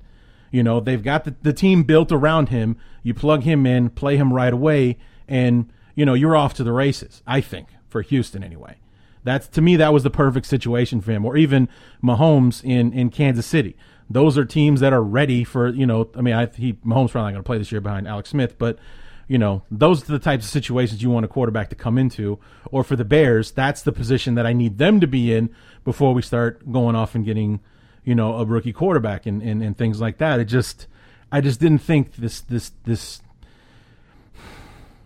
B: You know, they've got the, the team built around him. You plug him in, play him right away, and, you know, you're off to the races, I think, for Houston anyway. That's to me that was the perfect situation for him, or even Mahomes in, in Kansas City. Those are teams that are ready for you know. I mean, I, he Mahomes probably not going to play this year behind Alex Smith, but you know those are the types of situations you want a quarterback to come into. Or for the Bears, that's the position that I need them to be in before we start going off and getting you know, a rookie quarterback and, and, and things like that. It just, I just didn't think this, this, this,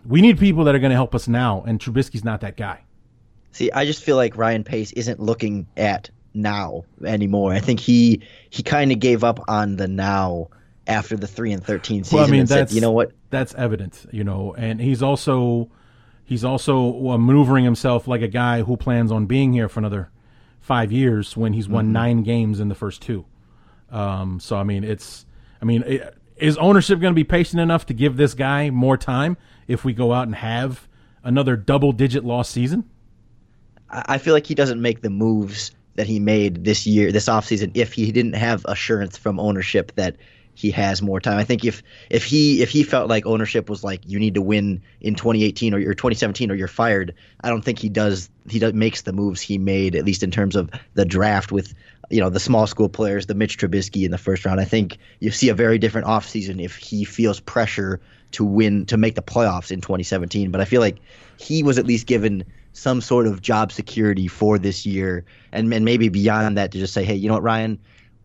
B: we need people that are going to help us now, and Trubisky's not that guy.
C: See, I just feel like Ryan Pace isn't looking at now anymore. I think he he kind of gave up on the now after the three and thirteen season. Well, I mean, that's said, you know what?
B: That's evident, you know, and he's also he's also uh, maneuvering himself like a guy who plans on being here for another five years when he's won mm-hmm. nine games in the first two. Um, so I mean, it's I mean, it, is ownership going to be patient enough to give this guy more time if we go out and have another double-digit loss season?
C: I feel like he doesn't make the moves that he made this year, this offseason, if he didn't have assurance from ownership that he has more time. I think if if he if he felt like ownership was like you need to win in 2018 or, or 2017 or you're fired, I don't think he does he does makes the moves he made at least in terms of the draft with you know the small school players, the Mitch Trubisky in the first round. I think you see a very different offseason if he feels pressure to win to make the playoffs in 2017. But I feel like he was at least given some sort of job security for this year and, and maybe beyond that to just say, hey, you know what, Ryan,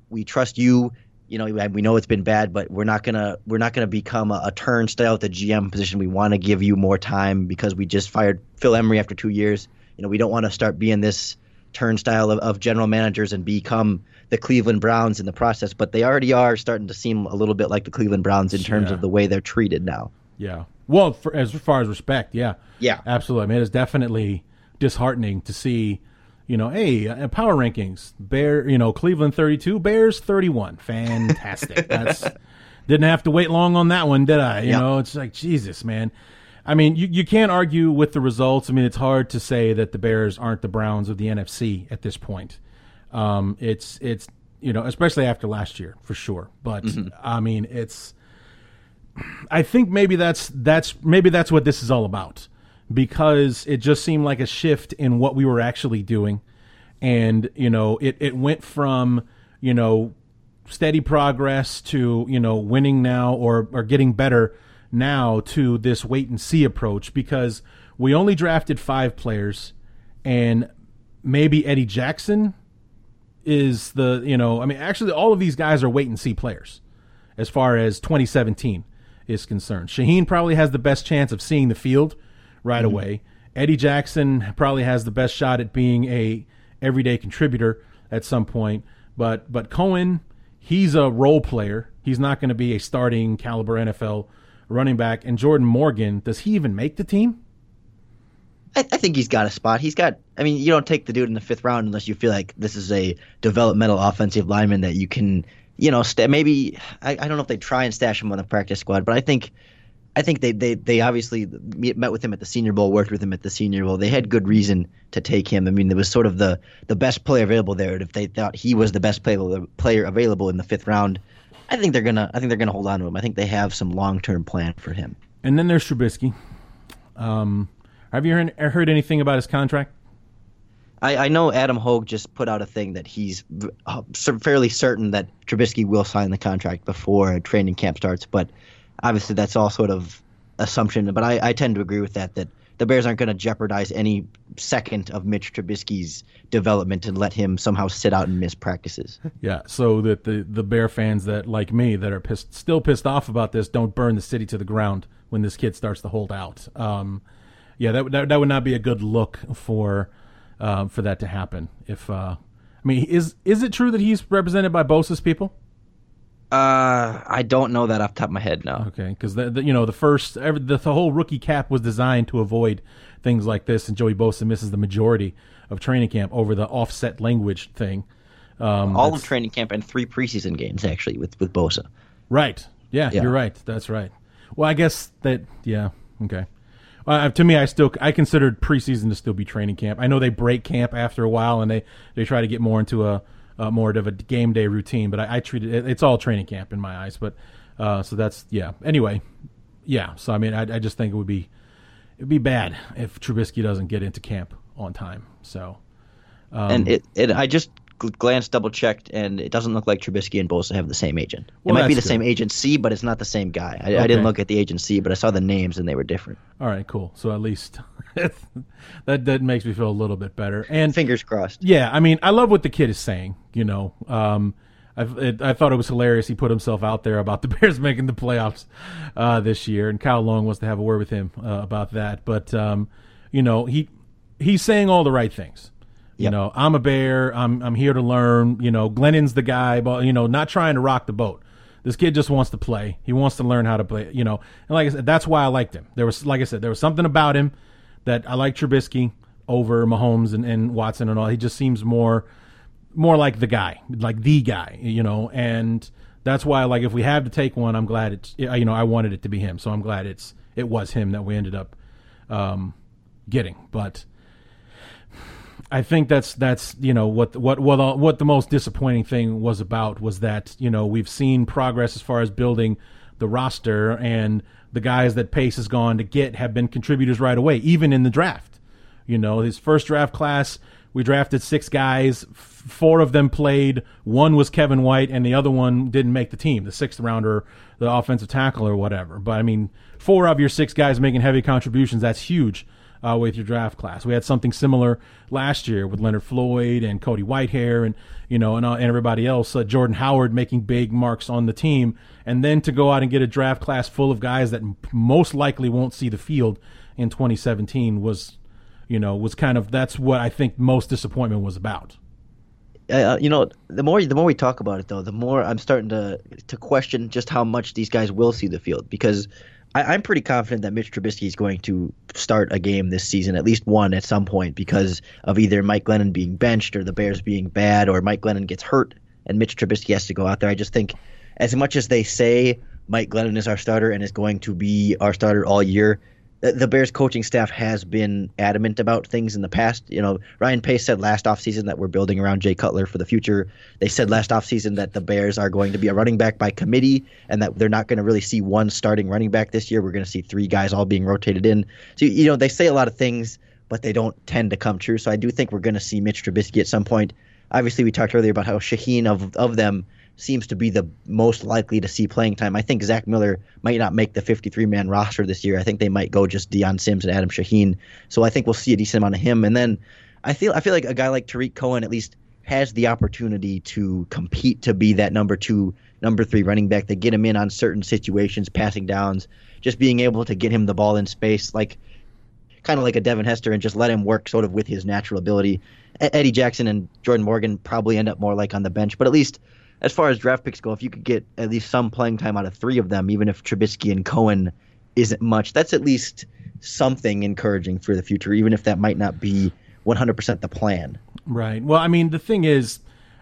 C: we trust you you know, we know it's been bad, but we're not gonna we're not gonna become a, a turnstile at the GM position. We want to give you more time because we just fired Phil Emery after two years. You know, we don't want to start being this turnstile of, of general managers and become the Cleveland Browns in the process. But they already are starting to seem a little bit like the Cleveland Browns in terms yeah. of the way they're treated now.
B: Yeah. Well, for, as far as respect, yeah.
C: Yeah.
B: Absolutely. I mean, it's definitely disheartening to see you know, hey, uh, power rankings, Bear, you know, Cleveland 32, Bears 31. Fantastic. That's didn't have to wait long on that one, did I? You yep. know, it's like Jesus, man. I mean, you, you can't argue with the results. I mean, it's hard to say that the Bears aren't the Browns of the NFC at this point. Um, it's it's you know, especially after last year for sure. But mm-hmm. I mean, it's I think maybe that's that's maybe that's what this is all about because it just seemed like a shift in what we were actually doing. And, you know, it, it went from, you know, steady progress to, you know, winning now or, or getting better now to this wait and see approach because we only drafted five players and maybe Eddie Jackson is the, you know, I mean, actually, all of these guys are wait and see players as far as 2017 is concerned. Shaheen probably has the best chance of seeing the field right mm-hmm. away. Eddie Jackson probably has the best shot at being a everyday contributor at some point, but but Cohen, he's a role player. He's not going to be a starting caliber NFL running back. And Jordan Morgan, does he even make the team?
C: I, I, think he's got a spot. He's got. I mean, you don't take the dude in the fifth round unless you feel like this is a developmental offensive lineman that you can, you know, st- maybe. I, I don't know if they try and stash him on the practice squad, but I think I think they, they, they obviously met with him at the Senior Bowl, worked with him at the Senior Bowl. They had good reason to take him. I mean, there was sort of the, the best player available there. If they thought he was the best player player available in the fifth round, I think they're gonna I think they're gonna hold on to him. I think they have some long term plan for him.
B: And then there's Trubisky. Um, have you heard, heard anything about his contract?
C: I, I, know Adam Hoge just put out a thing that he's uh, fairly certain that Trubisky will sign the contract before training camp starts, but obviously that's all sort of assumption, but I, I tend to agree with that. That the Bears aren't going to jeopardize any second of Mitch Trubisky's development and let him somehow sit out and miss practices.
B: Yeah, so that the the Bear fans that like me that are pissed, still pissed off about this don't burn the city to the ground when this kid starts to hold out. Um, yeah, that, that that would not be a good look for uh, for that to happen. If uh, I mean, is is it true that he's represented by Bosa's people?
C: Uh, I don't know that off the top of my head. No.
B: Okay, because the, the, you know the first every, the, the whole rookie cap was designed to avoid things like this, and Joey Bosa misses the majority of training camp over the offset language thing.
C: Um, All of training camp and three preseason games actually with with Bosa.
B: Right. Yeah, yeah, you're right. That's right. Well, I guess that. Yeah. Okay. Uh, to me, I still I considered preseason to still be training camp. I know they break camp after a while, and they they try to get more into a uh, more of a game day routine. But I, I treat it it's all training camp in my eyes. But uh, so that's yeah. Anyway, yeah. So I mean, I, I just think it would be it'd be bad if Trubisky doesn't get into camp on time. So
C: um, and it, it I just glanced, double checked, and it doesn't look like Trubisky and Bosa have the same agent. Well, it might be the good. same agency, but it's not the same guy. I, okay. I, didn't look at the agency, but I saw the names and they were different.
B: All right, cool. So at least that that makes me feel a little bit better. And
C: fingers crossed.
B: Yeah, I mean, I love what the kid is saying. You know, um, it, I thought it was hilarious. He put himself out there about the Bears making the playoffs uh, this year, and Kyle Long wants to have a word with him uh, about that. But um, you know, he he's saying all the right things. You yep. know, I'm a bear. I'm I'm here to learn. You know, Glennon's the guy, but you know, not trying to rock the boat. This kid just wants to play. He wants to learn how to play. You know, and like I said, that's why I liked him. There was, like I said, there was something about him that I like Trubisky over Mahomes and, and Watson and all. He just seems more more like the guy, like the guy. You know, and that's why like if we have to take one, I'm glad it's you know I wanted it to be him, so I'm glad it's it was him that we ended up um, getting, but. I think that's that's you know what what what uh, what the most disappointing thing was about was that you know we've seen progress as far as building the roster and the guys that Pace has gone to get have been contributors right away, even in the draft. You know, his first draft class, we drafted six guys. Four of them played. One was Kevin White, and the other one didn't make the team, the sixth rounder, the offensive tackle or whatever. But I mean, four of your six guys making heavy contributions, that's huge uh, with your draft class. We had something similar last year with Leonard Floyd and Cody Whitehair and you know and, uh, and everybody else. Uh, Jordan Howard making big marks on the team, and then to go out and get a draft class full of guys that m- most likely won't see the field in 2017 was, you know, was kind of that's what I think most disappointment was about.
C: Uh, you know, the more the more we talk about it, though, the more I'm starting to to question just how much these guys will see the field because I, am pretty confident that Mitch Trubisky is going to start a game this season, at least one at some point, because of either Mike Glennon being benched or the Bears being bad, or Mike Glennon gets hurt and Mitch Trubisky has to go out there. I just think, as much as they say Mike Glennon is our starter and is going to be our starter all year, the Bears coaching staff has been adamant about things in the past. You know, Ryan Pace said last offseason that we're building around Jay Cutler for the future. They said last offseason that the Bears are going to be a running back by committee and that they're not going to really see one starting running back this year. We're going to see three guys all being rotated in. So, you know, they say a lot of things, but they don't tend to come true. So I do think we're going to see Mitch Trubisky at some point. Obviously, we talked earlier about how Shaheen of, of them – seems to be the most likely to see playing time. I think Zach Miller might not make the 53 man roster this year. I think they might go just Dion Sims and Adam Shaheen. So I think we'll see a decent amount of him. And then I feel I feel like a guy like Tarik Cohen at least has the opportunity to compete to be that number two, number three running back. They get him in on certain situations, passing downs, just being able to get him the ball in space. Like kind of like a Devin Hester and just let him work sort of with his natural ability. Eddie Jackson and Jordan Morgan probably end up more like on the bench, but at least as far as draft picks go, if you could get at least some playing time out of three of them, even if Trubisky and Cohen isn't much, that's at least something encouraging for the future, even if that might not be 100% the plan.
B: Right. Well, I mean, the thing is,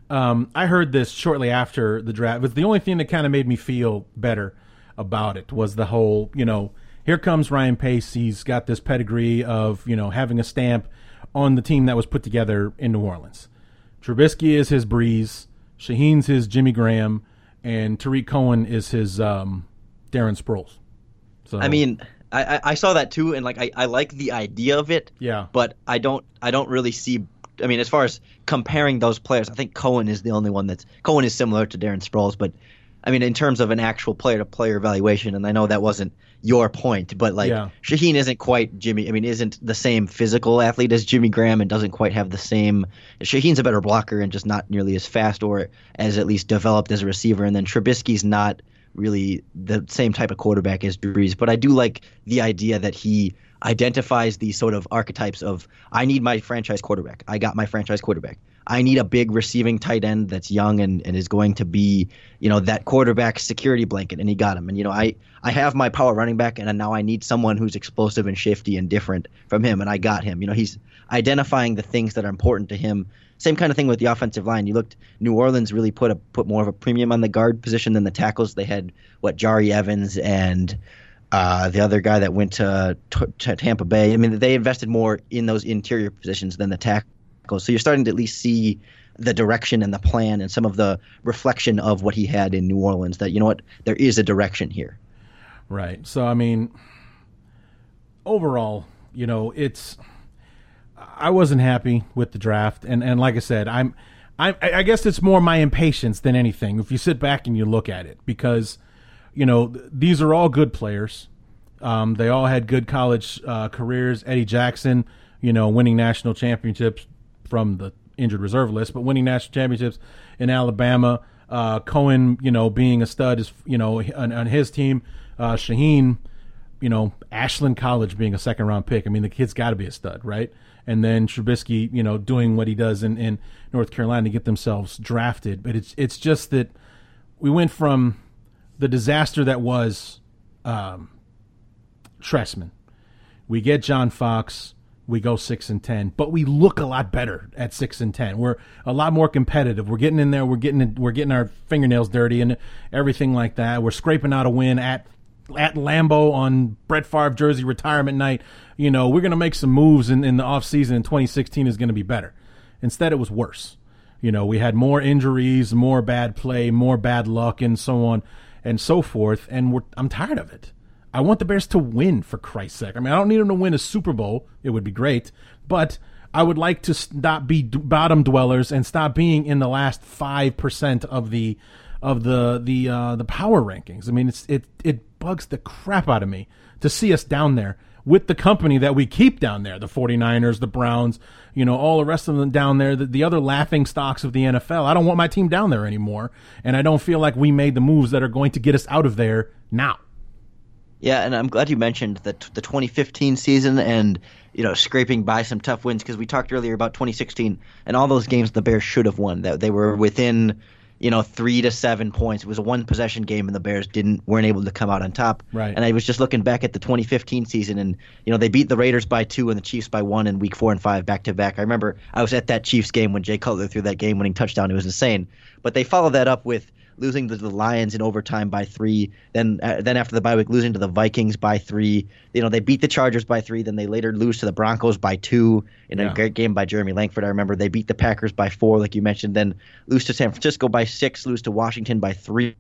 B: um, I heard this shortly after the draft. It was the only thing that kind of made me feel better about it was the whole, you know, here comes Ryan Pace. He's got this pedigree of, you know, having a stamp on the team that was put together in New Orleans. Trubisky is his Brees, Shaheen's his Jimmy Graham, and Tarik Cohen is his um, Darren Sproles.
C: So I mean, I, I saw that too, and like I, I like the idea of it.
B: Yeah.
C: But I don't I don't really see. I mean, as far as comparing those players, I think Cohen is the only one that's Cohen is similar to Darren Sproles, but I mean, in terms of an actual player to player evaluation, and I know that wasn't your point, but like yeah. Shaheen isn't quite Jimmy. I mean, isn't the same physical athlete as Jimmy Graham, and doesn't quite have the same. Shaheen's a better blocker and just not nearly as fast or as at least developed as a receiver. And then Trubisky's not really the same type of quarterback as Brees, but I do like the idea that he identifies these sort of archetypes of I need my franchise quarterback. I got my franchise quarterback. I need a big receiving tight end that's young and, and is going to be, you know, that quarterback security blanket, and he got him. And you know, I I have my power running back, and now I need someone who's explosive and shifty and different from him, and I got him. You know, he's identifying the things that are important to him. Same kind of thing with the offensive line. You looked, New Orleans really put a put more of a premium on the guard position than the tackles. They had what Jahri Evans and uh, the other guy that went to, to, Tampa Bay. I mean, they invested more in those interior positions than the tackles. So you're starting to at least see the direction and the plan and some of the reflection of what he had in New Orleans. That you know what, there is a direction here.
B: Right. So I mean, overall, you know, it's. I wasn't happy with the draft, and and like I said, I'm. I, I guess it's more my impatience than anything. If you sit back and you look at it, because you know, these are all good players. Um, they all had good college uh, careers. Eddie Jackson, you know, winning national championships from the injured reserve list, but winning national championships in Alabama. Uh, Cohen, you know, being a stud is, you know, on, on his team. Uh, Shaheen, you know, Ashland College being a second round pick. I mean, the kid's got to be a stud, right? And then Trubisky, you know, doing what he does in, in North Carolina to get themselves drafted. But it's it's just that we went from the disaster that was um, Trestman. We get John Fox. We go six and ten, but we look a lot better at six and ten. We're a lot more competitive. We're getting in there. We're getting we're getting our fingernails dirty and everything like that. We're scraping out a win at at Lambeau on Brett Favre jersey retirement night. You know, we're going to make some moves in, in the offseason, and 2016 is going to be better. Instead, it was worse. You know, we had more injuries, more bad play, more bad luck, and so on and so forth. And I'm tired of it. I want the Bears to win, for Christ's sake. I mean, I don't need them to win a Super Bowl. It would be great. But I would like to stop be bottom dwellers and stop being in the last 5% of the of the the uh, the power rankings. I mean, it's it it bugs the crap out of me to see us down there with the company that we keep down there the 49ers, the Browns, you know, all the rest of them down there, the, the other laughing stocks of the NFL. I don't want my team down there anymore. And I don't feel like we made the moves that are going to get us out of there now.
C: Yeah, and I'm glad you mentioned the the 2015 season and you know scraping by some tough wins because we talked earlier about 2016 and all those games the Bears should have won. That they were within you know, three to seven points. It was a one possession game, and the Bears didn't weren't able to come out on top.
B: Right.
C: And I was just looking back at the 2015 season, and you know they beat the Raiders by two and the Chiefs by one in Week Four and Five back to back. I remember I was at that Chiefs game when Jay Cutler threw that game winning touchdown. It was insane. But they followed that up with losing to the Lions in overtime by three. Then uh, then after the bye week, losing to the Vikings by three. You know they beat the Chargers by three. Then they later lose to the Broncos by two in yeah. a great game by Jeremy Langford. I remember they beat the Packers by four, like you mentioned. Then lose to San Francisco by six. Lose to Washington by three.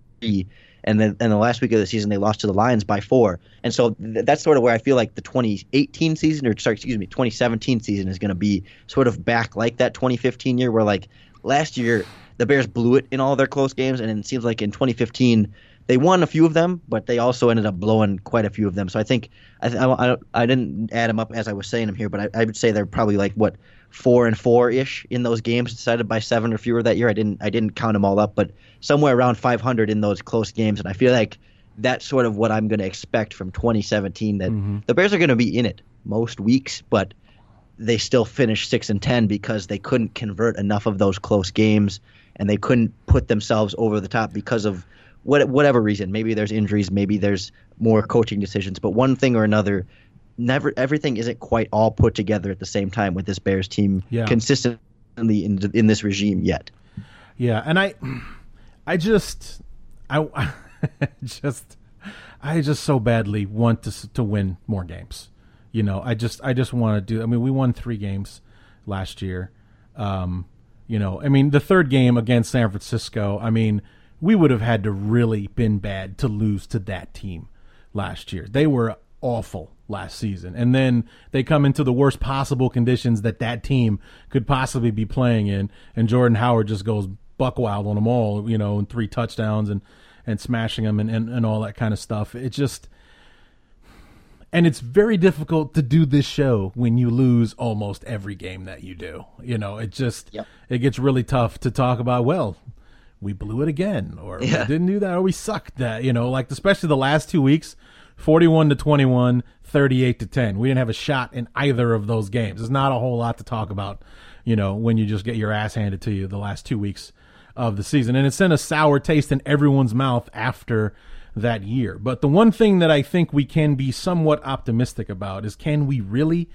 C: And then in the last week of the season, they lost to the Lions by four. And so th- that's sort of where I feel like the 2018 season, or sorry, excuse me, 2017 season is going to be sort of back like that 2015 year, where like last year the Bears blew it in all their close games, and it seems like in 2015 they won a few of them, but they also ended up blowing quite a few of them. So I think I I, I didn't add them up as I was saying them here, but I, I would say they're probably like what four and four ish in those games decided by seven or fewer that year. I didn't I didn't count them all up, but somewhere around 500 in those close games, and I feel like that's sort of what I'm going to expect from 2017. That
B: Mm-hmm.
C: the Bears are going to be in it most weeks, but they still finish six and ten because they couldn't convert enough of those close games, and they couldn't put themselves over the top because of what whatever reason. Maybe there's injuries, maybe there's more coaching decisions, but one thing or another. Never, everything isn't quite all put together at the same time with this Bears team
B: Yeah.
C: consistently in in this regime yet.
B: Yeah, and I, I just, I, just, I just so badly want to to win more games. You know, I just, I just want to do. I mean, we won three games last year. Um, you know, I mean, the third game against San Francisco. I mean, we would have had to really been bad to lose to that team last year. They were awful last season, and then they come into the worst possible conditions that that team could possibly be playing in, and Jordan Howard just goes buck wild on them all, you know, and three touchdowns and and smashing them and, and, and all that kind of stuff. It just and it's very difficult to do this show when you lose almost every game that you do. You know, it just
C: Yep.
B: it gets really tough to talk about. Well, we blew it again, or
C: Yeah.
B: we didn't do that, or we sucked that. You know, like especially the last two weeks, forty-one to 21, 38 to ten. We didn't have a shot in either of those games. There's not a whole lot to talk about. You know, when you just get your ass handed to you the last two weeks of the season, and it sent a sour taste in everyone's mouth after that year. But the one thing that I think we can be somewhat optimistic about is can we really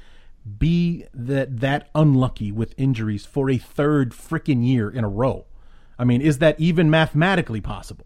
B: be that that unlucky with injuries for a third freaking year in a row? I mean, is that even mathematically possible?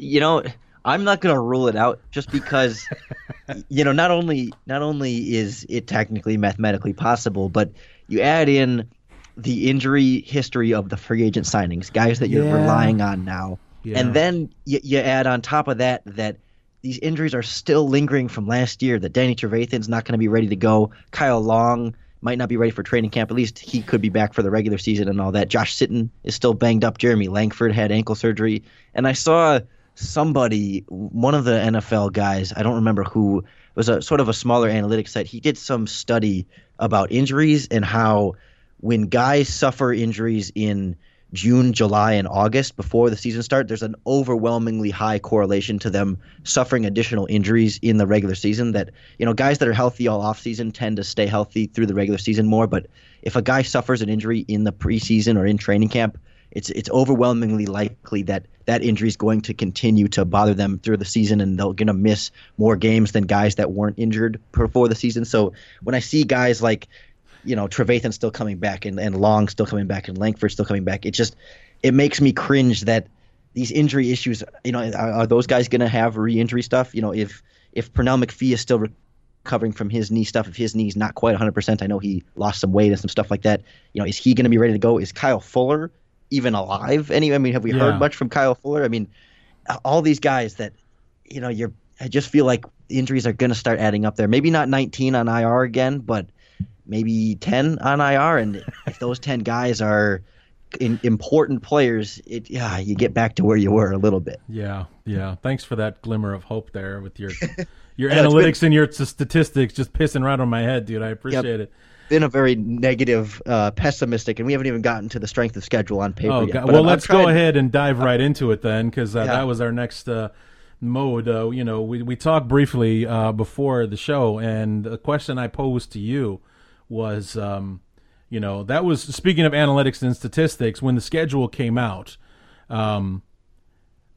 C: you know i'm not going to rule it out just because you know not only not only is it technically mathematically possible but you add in the injury history of the free agent signings guys that you're
B: Yeah.
C: relying on now
B: Yeah.
C: and then you, you add on top of that that these injuries are still lingering from last year that danny trevathan's not going to be ready to go kyle long might not be ready for training camp at least he could be back for the regular season and all that josh sitton is still banged up jeremy langford had ankle surgery and i saw somebody, one of the NFL guys, I don't remember who, was a sort of a smaller analytics site. He did some study about injuries and how when guys suffer injuries in June, July, and August before the season start, there's an overwhelmingly high correlation to them suffering additional injuries in the regular season. That you know, guys that are healthy all off season tend to stay healthy through the regular season more. But if a guy suffers an injury in the preseason or in training camp, it's it's overwhelmingly likely that that injury is going to continue to bother them through the season, and they're going to miss more games than guys that weren't injured before the season. So when I see guys like, you know, Trevathan still coming back and, and Long still coming back and Langford still coming back, it just it makes me cringe that these injury issues. You know, are, are those guys going to have re-injury stuff? You know, if if Pernell McPhee is still recovering from his knee stuff, if his knee's not quite 100%, I know he lost some weight and some stuff like that. You know, is he going to be ready to go? Is Kyle Fuller even alive? Any? I mean, have we
B: Yeah.
C: heard much from Kyle Fuller? I mean, all these guys that you know, you're. I just feel like injuries are going to start adding up there. Maybe not 19 on IR again, but maybe 10 on IR. And if those 10 guys are in, important players, it yeah, you get back to where you were a little bit.
B: Yeah, yeah. Thanks for that glimmer of hope there with your your analytics and your statistics just pissing right on my head, dude. I appreciate it.
C: Been a very negative, uh, pessimistic, and we haven't even gotten to the strength of schedule on paper
B: Oh,
C: yet.
B: Well,
C: I'm- I'm
B: let's go ahead and dive right into it then, because uh,
C: Yeah.
B: that was our next uh, mode. Uh, you know, we we talked briefly uh, before the show, and the question I posed to you was, um, you know, that was speaking of analytics and statistics. When the schedule came out, um,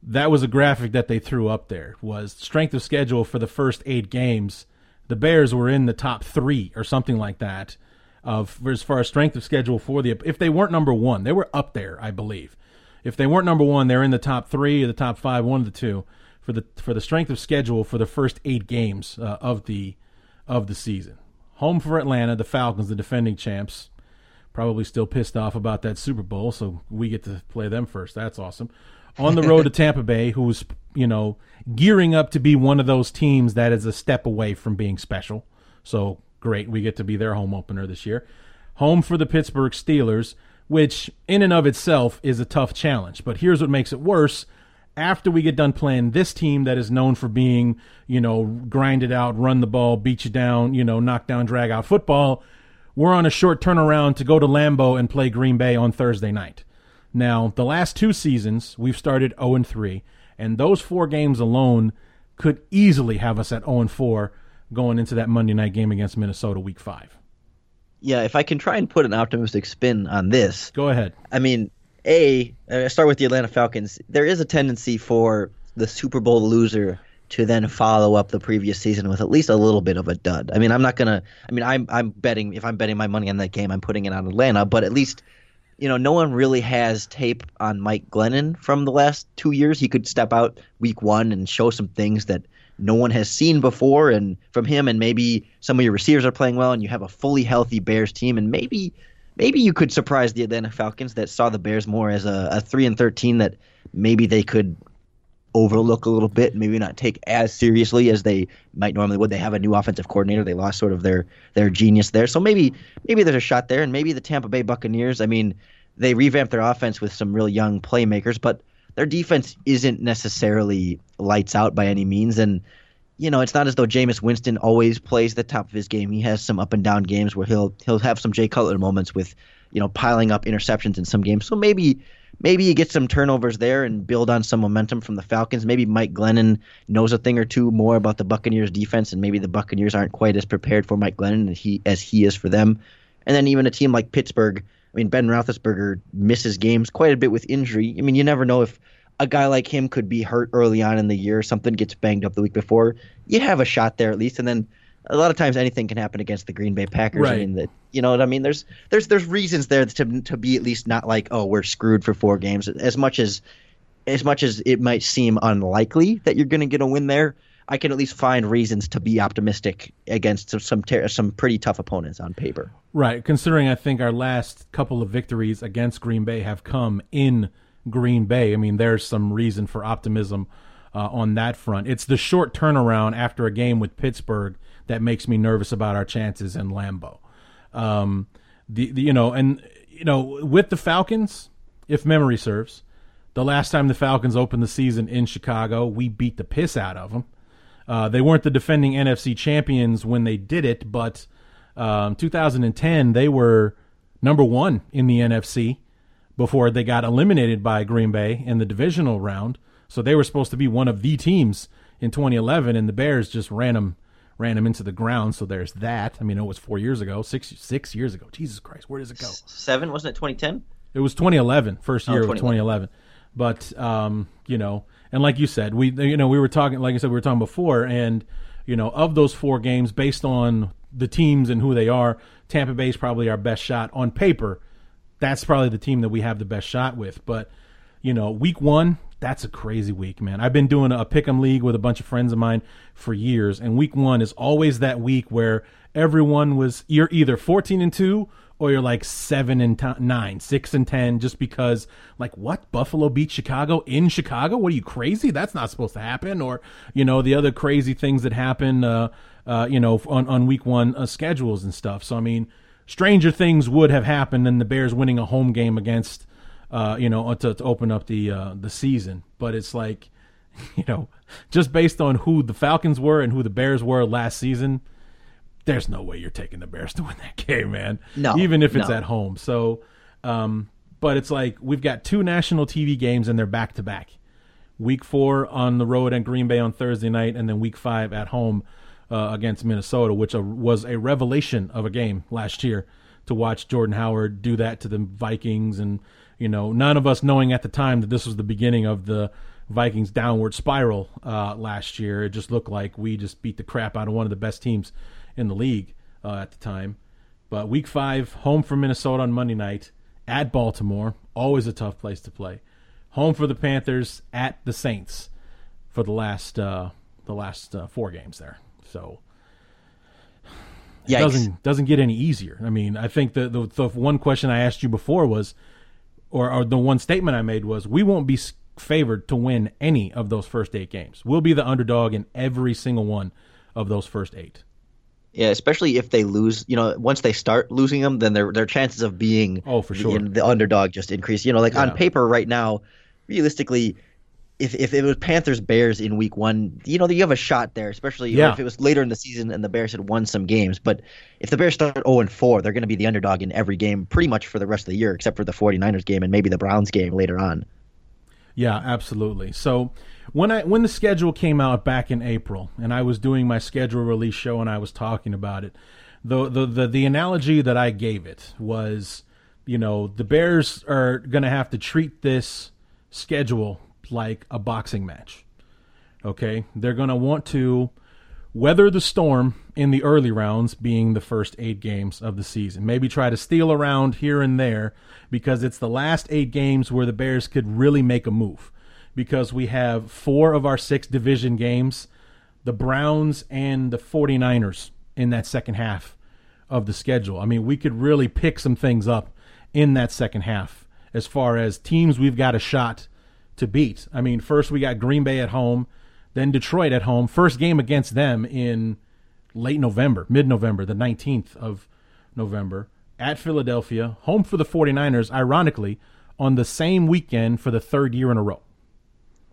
B: that was a graphic that they threw up there. Was strength of schedule for the first eight games. The Bears were in the top three or something like that of as far as strength of schedule for the if they weren't number one, they were up there, I believe. If they weren't number one, they're in the top three or the top five, one of the two for the for the strength of schedule for the first eight games uh, of the of the season. Home for Atlanta, the Falcons, the defending champs, probably still pissed off about that Super Bowl, so we get to play them first. That's awesome. On the road to Tampa Bay, who's you know gearing up to be one of those teams that is a step away from being special. So great, we get to be their home opener this year. Home for the Pittsburgh Steelers, which in and of itself is a tough challenge. But here's what makes it worse. After we get done playing this team that is known for being, you know, grinded out, run the ball, beat you down, you know, knock down, drag out football, we're on a short turnaround to go to Lambeau and play Green Bay on Thursday night. Now, the last two seasons, we've started 0 and 3, And those four games alone could easily have us at 0 and 4 going into that Monday night game against Minnesota week five.
C: Yeah, if I can try and put an optimistic spin on this.
B: Go ahead.
C: I mean, A, I start with the Atlanta Falcons. There is a tendency for the Super Bowl loser to then follow up the previous season with at least a little bit of a dud. I mean, I'm not gonna. I mean, I'm I'm betting if I'm betting my money on that game, I'm putting it on Atlanta. But at least, you know, no one really has tape on Mike Glennon from the last two years. He could step out week one and show some things that no one has seen before, and from him, and maybe some of your receivers are playing well, and you have a fully healthy Bears team, and maybe. Maybe you could surprise the Atlanta Falcons that saw the Bears more as a, a three and thirteen that maybe they could overlook a little bit, maybe not take as seriously as they might normally would. They have a new offensive coordinator. They lost sort of their their genius there. So maybe maybe there's a shot there, and maybe the Tampa Bay Buccaneers. I mean, they revamped their offense with some really young playmakers, but their defense isn't necessarily lights out by any means. And you know, it's not as though Jameis Winston always plays the top of his game. He has some up and down games where he'll he'll have some Jay Cutler moments with you know piling up interceptions in some games. So maybe maybe you get some turnovers there and build on some momentum from the Falcons. Maybe Mike Glennon knows a thing or two more about the Buccaneers defense, and maybe the Buccaneers aren't quite as prepared for Mike Glennon as he as he is for them. And then even a team like Pittsburgh, I mean Ben Roethlisberger misses games quite a bit with injury. I mean you never know if a guy like him could be hurt early on in the year, something gets banged up the week before. You have a shot there at least, and then a lot of times anything can happen against the Green Bay Packers.
B: Right.
C: I mean that you know what I mean. There's there's there's reasons there to to be at least not like oh we're screwed for four games as much as as much as it might seem unlikely that you're going to get a win there. I can at least find reasons to be optimistic against some some, ter- some pretty tough opponents on paper.
B: Right, considering I think our last couple of victories against Green Bay have come in Green Bay. I mean, there's some reason for optimism uh, on that front. It's the short turnaround after a game with Pittsburgh that makes me nervous about our chances in Lambeau. Um, the, the you know, and you know, with the Falcons, if memory serves, the last time the Falcons opened the season in Chicago, we beat the piss out of them. Uh, they weren't the defending NFC champions when they did it, but um, 2010 they were number one in the NFC before they got eliminated by Green Bay in the divisional round. So they were supposed to be one of the teams in 2011, and the Bears just ran them ran them into the ground. So there's that. I mean, it was four years ago, six six years ago. Jesus Christ, where does it go?
C: Seven wasn't it 2010?
B: It was 2011, first
C: Oh,
B: year of
C: 2011.
B: 2011. But um, you know, and like you said, we you know we were talking, like I said, we were talking before, and you know, of those four games, based on the teams and who they are, Tampa Bay is probably our best shot on paper. That's probably the team that we have the best shot with. But you know, week one, that's a crazy week, man. I've been doing a pick'em league with a bunch of friends of mine for years, and week one is always that week where everyone was you're either 14 and two or you're like seven and t- nine, six and ten, just because like what Buffalo beat Chicago in Chicago? What are you crazy? That's not supposed to happen. Or you know the other crazy things that happen, uh, uh, you know, on on week one uh, schedules and stuff. So I mean, stranger things would have happened than the Bears winning a home game against, uh, you know, to, to open up the uh, the season. But it's like, you know, just based on who the Falcons were and who the Bears were last season there's no way you're taking the Bears to win that game, man.
C: No,
B: even if it's
C: no.
B: at home. So, um, but it's like we've got two national TV games and they're back to back. Week four on the road at Green Bay on Thursday night, and then week five at home uh, against Minnesota, which uh, was a revelation of a game last year to watch Jordan Howard do that to the Vikings, and you know, none of us knowing at the time that this was the beginning of the Vikings downward spiral uh, last year. It just looked like we just beat the crap out of one of the best teams in the league uh, at the time. But week five, home for Minnesota on Monday night, at Baltimore, always a tough place to play. Home for the Panthers, at the Saints for the last uh, the last uh, four games there. So it
C: Yikes.
B: doesn't doesn't get any easier. I mean, I think the, the the one question I asked you before was, or, or the one statement I made was, we won't be favored to win any of those first eight games. We'll be the underdog in every single one of those first eight.
C: Yeah, especially if they lose. You know, once they start losing them, then their their chances of being
B: Oh, for
C: the,
B: sure.
C: the underdog just increase. You know, like
B: Yeah.
C: on paper right now, realistically, if if it was Panthers Bears in Week One, you know, you have a shot there. Especially
B: Yeah.
C: if it was later in the season and the Bears had won some games. But if the Bears start zero and four, they're going to be the underdog in every game, pretty much for the rest of the year, except for the 49ers game and maybe the Browns game later on.
B: Yeah, absolutely. So when I when the schedule came out back in April, and I was doing my schedule release show, and I was talking about it, the the the, the analogy that I gave it was, you know, the Bears are going to have to treat this schedule like a boxing match. Okay, they're going to want to weather the storm in the early rounds, being the first eight games of the season. Maybe try to steal around here and there because it's the last eight games where the Bears could really make a move. Because we have four of our six division games, the Browns and the 49ers in that second half of the schedule. I mean, we could really pick some things up in that second half as far as teams we've got a shot to beat. I mean, first we got Green Bay at home then Detroit at home. First game against them in late November, mid November, the 19th of November, at Philadelphia, home for the 49ers, ironically, on the same weekend for the third year in a row.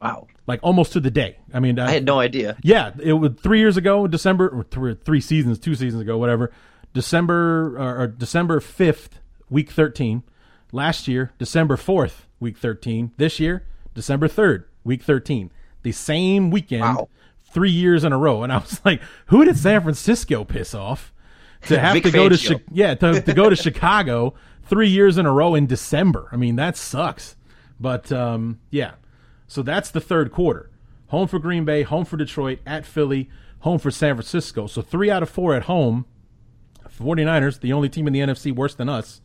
C: Wow.
B: Like almost to the day. I mean,
C: I, I had no idea.
B: Yeah, it was three years ago, December, or three, three seasons, two seasons ago, whatever. December or, or December 5th, week 13. Last year, December 4th, week 13. This year, December 3rd, week 13 the same weekend wow. three years in a row. And I was like, who did San Francisco piss off to have to go to Chi- yeah to, to go to Chicago three years in a row in December? I mean, that sucks. But um, yeah, so that's the third quarter. Home for Green Bay, home for Detroit, at Philly, home for San Francisco. So three out of four at home. 49ers, the only team in the NFC worse than us.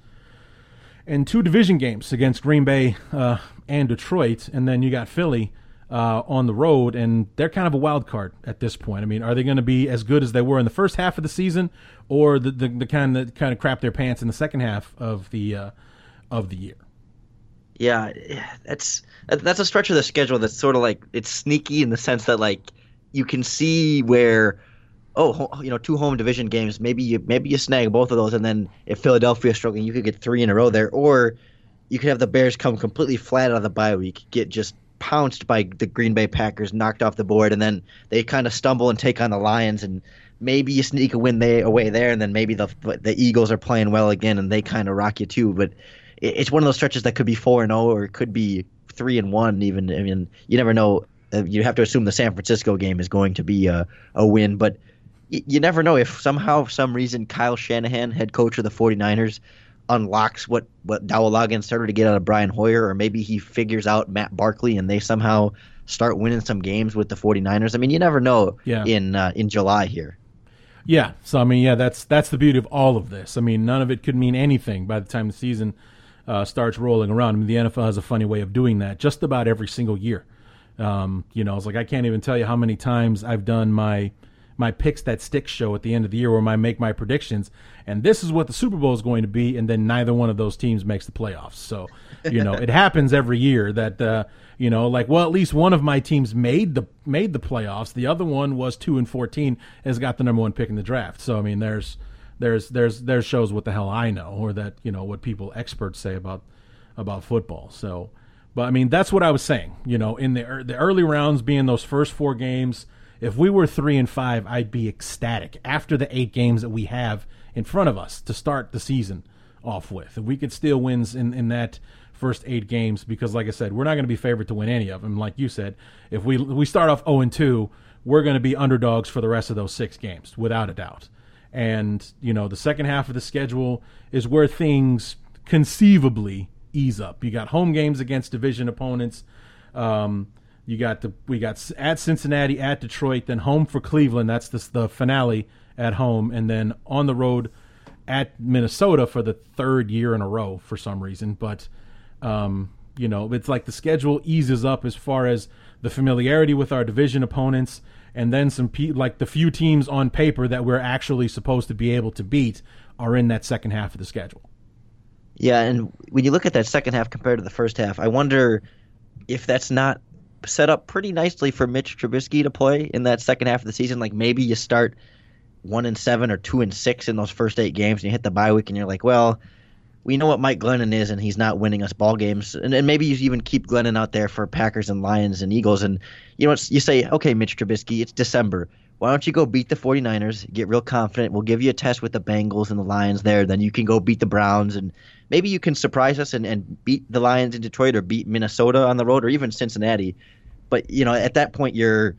B: And two division games against Green Bay uh, and Detroit. And then you got Philly uh, on the road, and they're kind of a wild card at this point. I mean, are they going to be as good as they were in the first half of the season, or the, the, the kind that kind of crap their pants in the second half of the uh, of the year?
C: Yeah, that's that's a stretch of the schedule that's sort of like it's sneaky in the sense that like you can see where oh you know two home division games maybe you maybe you snag both of those and then if Philadelphia's struggling you could get three in a row there or you could have the Bears come completely flat out of the bye week get just pounced by the Green Bay Packers, knocked off the board, and then they kind of stumble and take on the Lions, and maybe you sneak a win they, away there, and then maybe the the Eagles are playing well again, and they kind of rock you too. But it's one of those stretches that could be four and zero, or it could be three and one. Even I mean, you never know. Uh, you have to assume the San Francisco game is going to be a, a win, but you never know if somehow, for some reason, Kyle Shanahan, head coach of the 49ers, unlocks what what Dowell started to get out of Brian Hoyer, or maybe he figures out Matt Barkley and they somehow start winning some games with the 49ers. I mean, you never know yeah. in uh, in July here.
B: Yeah, so I mean, yeah, that's that's the beauty of all of this. I mean, none of it could mean anything by the time the season uh, starts rolling around. I mean, the NFL has a funny way of doing that just about every single year. Um, you know, it's like I can't even tell you how many times I've done my my picks that stick show at the end of the year where I make my predictions, and this is what the Super Bowl is going to be, and then neither one of those teams makes the playoffs. So, you know, it happens every year that uh, you know, like well, at least one of my teams made the made the playoffs. The other one was two and fourteen, has got the number one pick in the draft. So I mean, there's there's there's there's shows what the hell I know, or that you know what people experts say about about football. So. But I mean, that's what I was saying. You know, in the the early rounds, being those first four games, if we were three and five, I'd be ecstatic after the eight games that we have in front of us to start the season off with. If we could steal wins in, in that first eight games, because like I said, we're not going to be favored to win any of them. Like you said, if we we start off 0 and 2, we're going to be underdogs for the rest of those six games, without a doubt. And you know, the second half of the schedule is where things conceivably ease up. You got home games against division opponents. Um, you got the we got at Cincinnati, at Detroit, then home for Cleveland. That's the, the finale at home, and then on the road at Minnesota for the third year in a row for some reason. But um, you know, it's like the schedule eases up as far as the familiarity with our division opponents, and then some pe- like the few teams on paper that we're actually supposed to be able to beat are in that second half of the schedule.
C: Yeah, and when you look at that second half compared to the first half, I wonder if that's not set up pretty nicely for Mitch Trubisky to play in that second half of the season. Like maybe you start one and seven or two and six in those first eight games, and you hit the bye week, and you're like, well, we know what Mike Glennon is, and he's not winning us ball games. And, and maybe you even keep Glennon out there for Packers and Lions and Eagles, and you know you say, okay, Mitch Trubisky, it's December. why don't you go beat the 49ers, get real confident. We'll give you a test with the Bengals and the Lions there. Then you can go beat the Browns and maybe you can surprise us and, and beat the Lions in Detroit or beat Minnesota on the road or even Cincinnati. But, you know, at that point, you're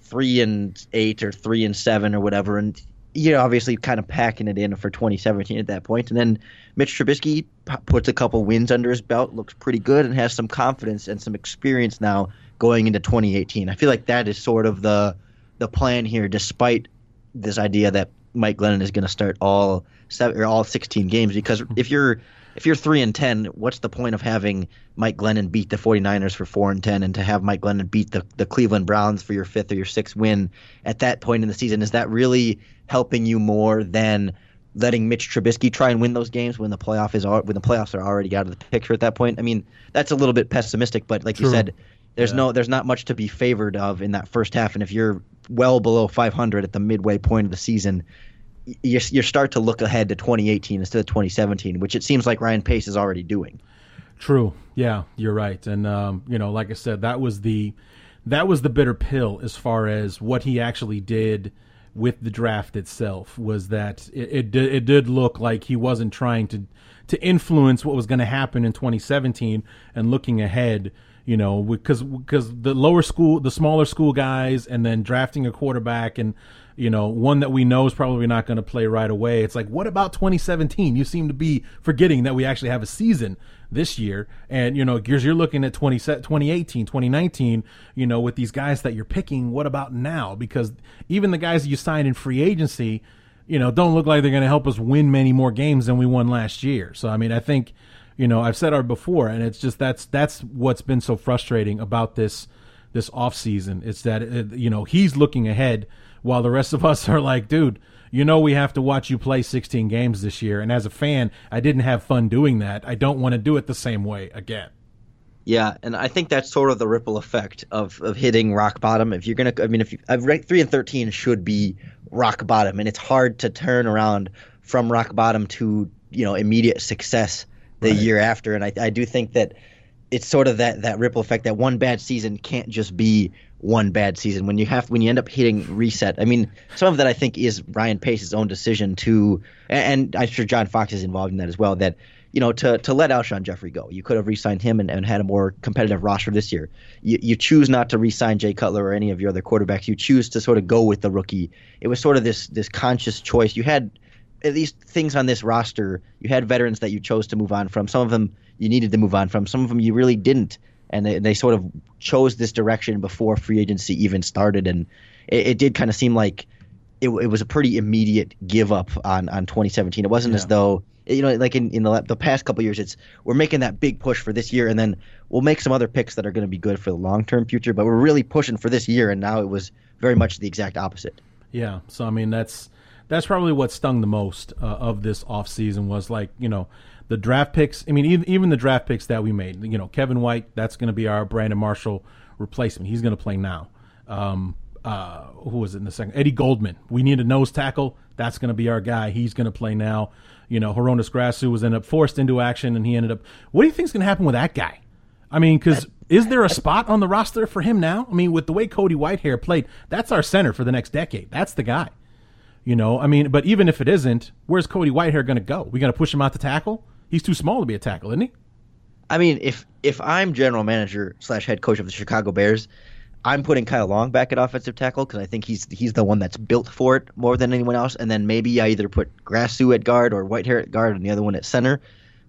C: three and eight or three and seven or whatever. And you're obviously kind of packing it in for 2017 at that point. And then Mitch Trubisky puts a couple wins under his belt, looks pretty good, and has some confidence and some experience now going into 2018. I feel like that is sort of the the plan here, despite this idea that Mike Glennon is going to start all seven or all 16 games. Because hmm. if you're if you're three and ten, what's the point of having Mike Glennon beat the 49ers for four and ten, and to have Mike Glennon beat the the Cleveland Browns for your fifth or your sixth win at that point in the season? Is that really helping you more than letting Mitch Trubisky try and win those games when the playoff is when the playoffs are already out of the picture at that point? I mean, that's a little bit pessimistic, but like True. you said, there's yeah. no there's not much to be favored of in that first half, and if you're well below 500 at the midway point of the season, you, you start to look ahead to 2018 instead of 2017, which it seems like Ryan Pace is already doing.
B: True. Yeah, you're right. And um, you know, like I said, that was the that was the bitter pill as far as what he actually did with the draft itself. Was that it? It did, it did look like he wasn't trying to to influence what was going to happen in 2017 and looking ahead you know, because because the lower school, the smaller school guys, and then drafting a quarterback and you know one that we know is probably not going to play right away. It's like, what about 2017? You seem to be forgetting that we actually have a season this year, and you know, because you're looking at 20, 2018, 2019, you know, with these guys that you're picking. What about now? Because even the guys that you signed in free agency, you know, don't look like they're going to help us win many more games than we won last year. So I mean, I think you know, I've said it before, and it's just that's that's what's been so frustrating about this this off season. It's that it, you know he's looking ahead while the rest of us are like, dude, you know we have to watch you play 16 games this year. And as a fan, I didn't have fun doing that. I don't want to do it the same way again.
C: Yeah, and I think that's sort of the ripple effect of, of hitting rock bottom. If you're gonna, I mean, if you, I've ranked three and thirteen should be rock bottom, and it's hard to turn around from rock bottom to you know immediate success the right. year after. And I, I do think that it's sort of that that ripple effect that one bad season can't just be one bad season when you have when you end up hitting reset. I mean, some of that I think is Ryan Pace's own decision to, and I'm sure John Fox is involved in that as well. That you know to to let Alshon Jeffery go, you could have re-signed him and, and had a more competitive roster this year. You you choose not to re-sign Jay Cutler or any of your other quarterbacks. You choose to sort of go with the rookie. It was sort of this this conscious choice. You had at least things on this roster, you had veterans that you chose to move on from. Some of them you needed to move on from. Some of them you really didn't, and they, they sort of chose this direction before free agency even started. And it, it did kind of seem like it, it, was a pretty immediate give up on on 2017. It wasn't yeah. as though you know, like in, in the, the past couple years, it's we're making that big push for this year, and then we'll make some other picks that are going to be good for the long term future. But we're really pushing for this year, and now it was very much the exact opposite.
B: Yeah. So I mean, that's that's probably what stung the most uh, of this offseason was like, you know, the draft picks. I mean, even, even the draft picks that we made, you know, Kevin White, that's going to be our Brandon Marshall replacement. He's going to play now. Um, uh, who was it in the second? Eddie Goldman. We need a nose tackle. That's going to be our guy. He's going to play now. You know, Hroniss Grasu was ended up forced into action, and he ended up. What do you think is going to happen with that guy? I mean, because is there a spot on the roster for him now? I mean, with the way Cody Whitehair played, that's our center for the next decade. That's the guy. You know, I mean, but even if it isn't, where's Cody Whitehair going to go? We going to push him out to tackle? He's too small to be a tackle, isn't he?
C: I mean, if if I'm general manager slash head coach of the Chicago Bears, I'm putting Kyle Long back at offensive tackle because I think he's he's the one that's built for it more than anyone else. And then maybe I either put Grasu at guard or Whitehair at guard and the other one at center.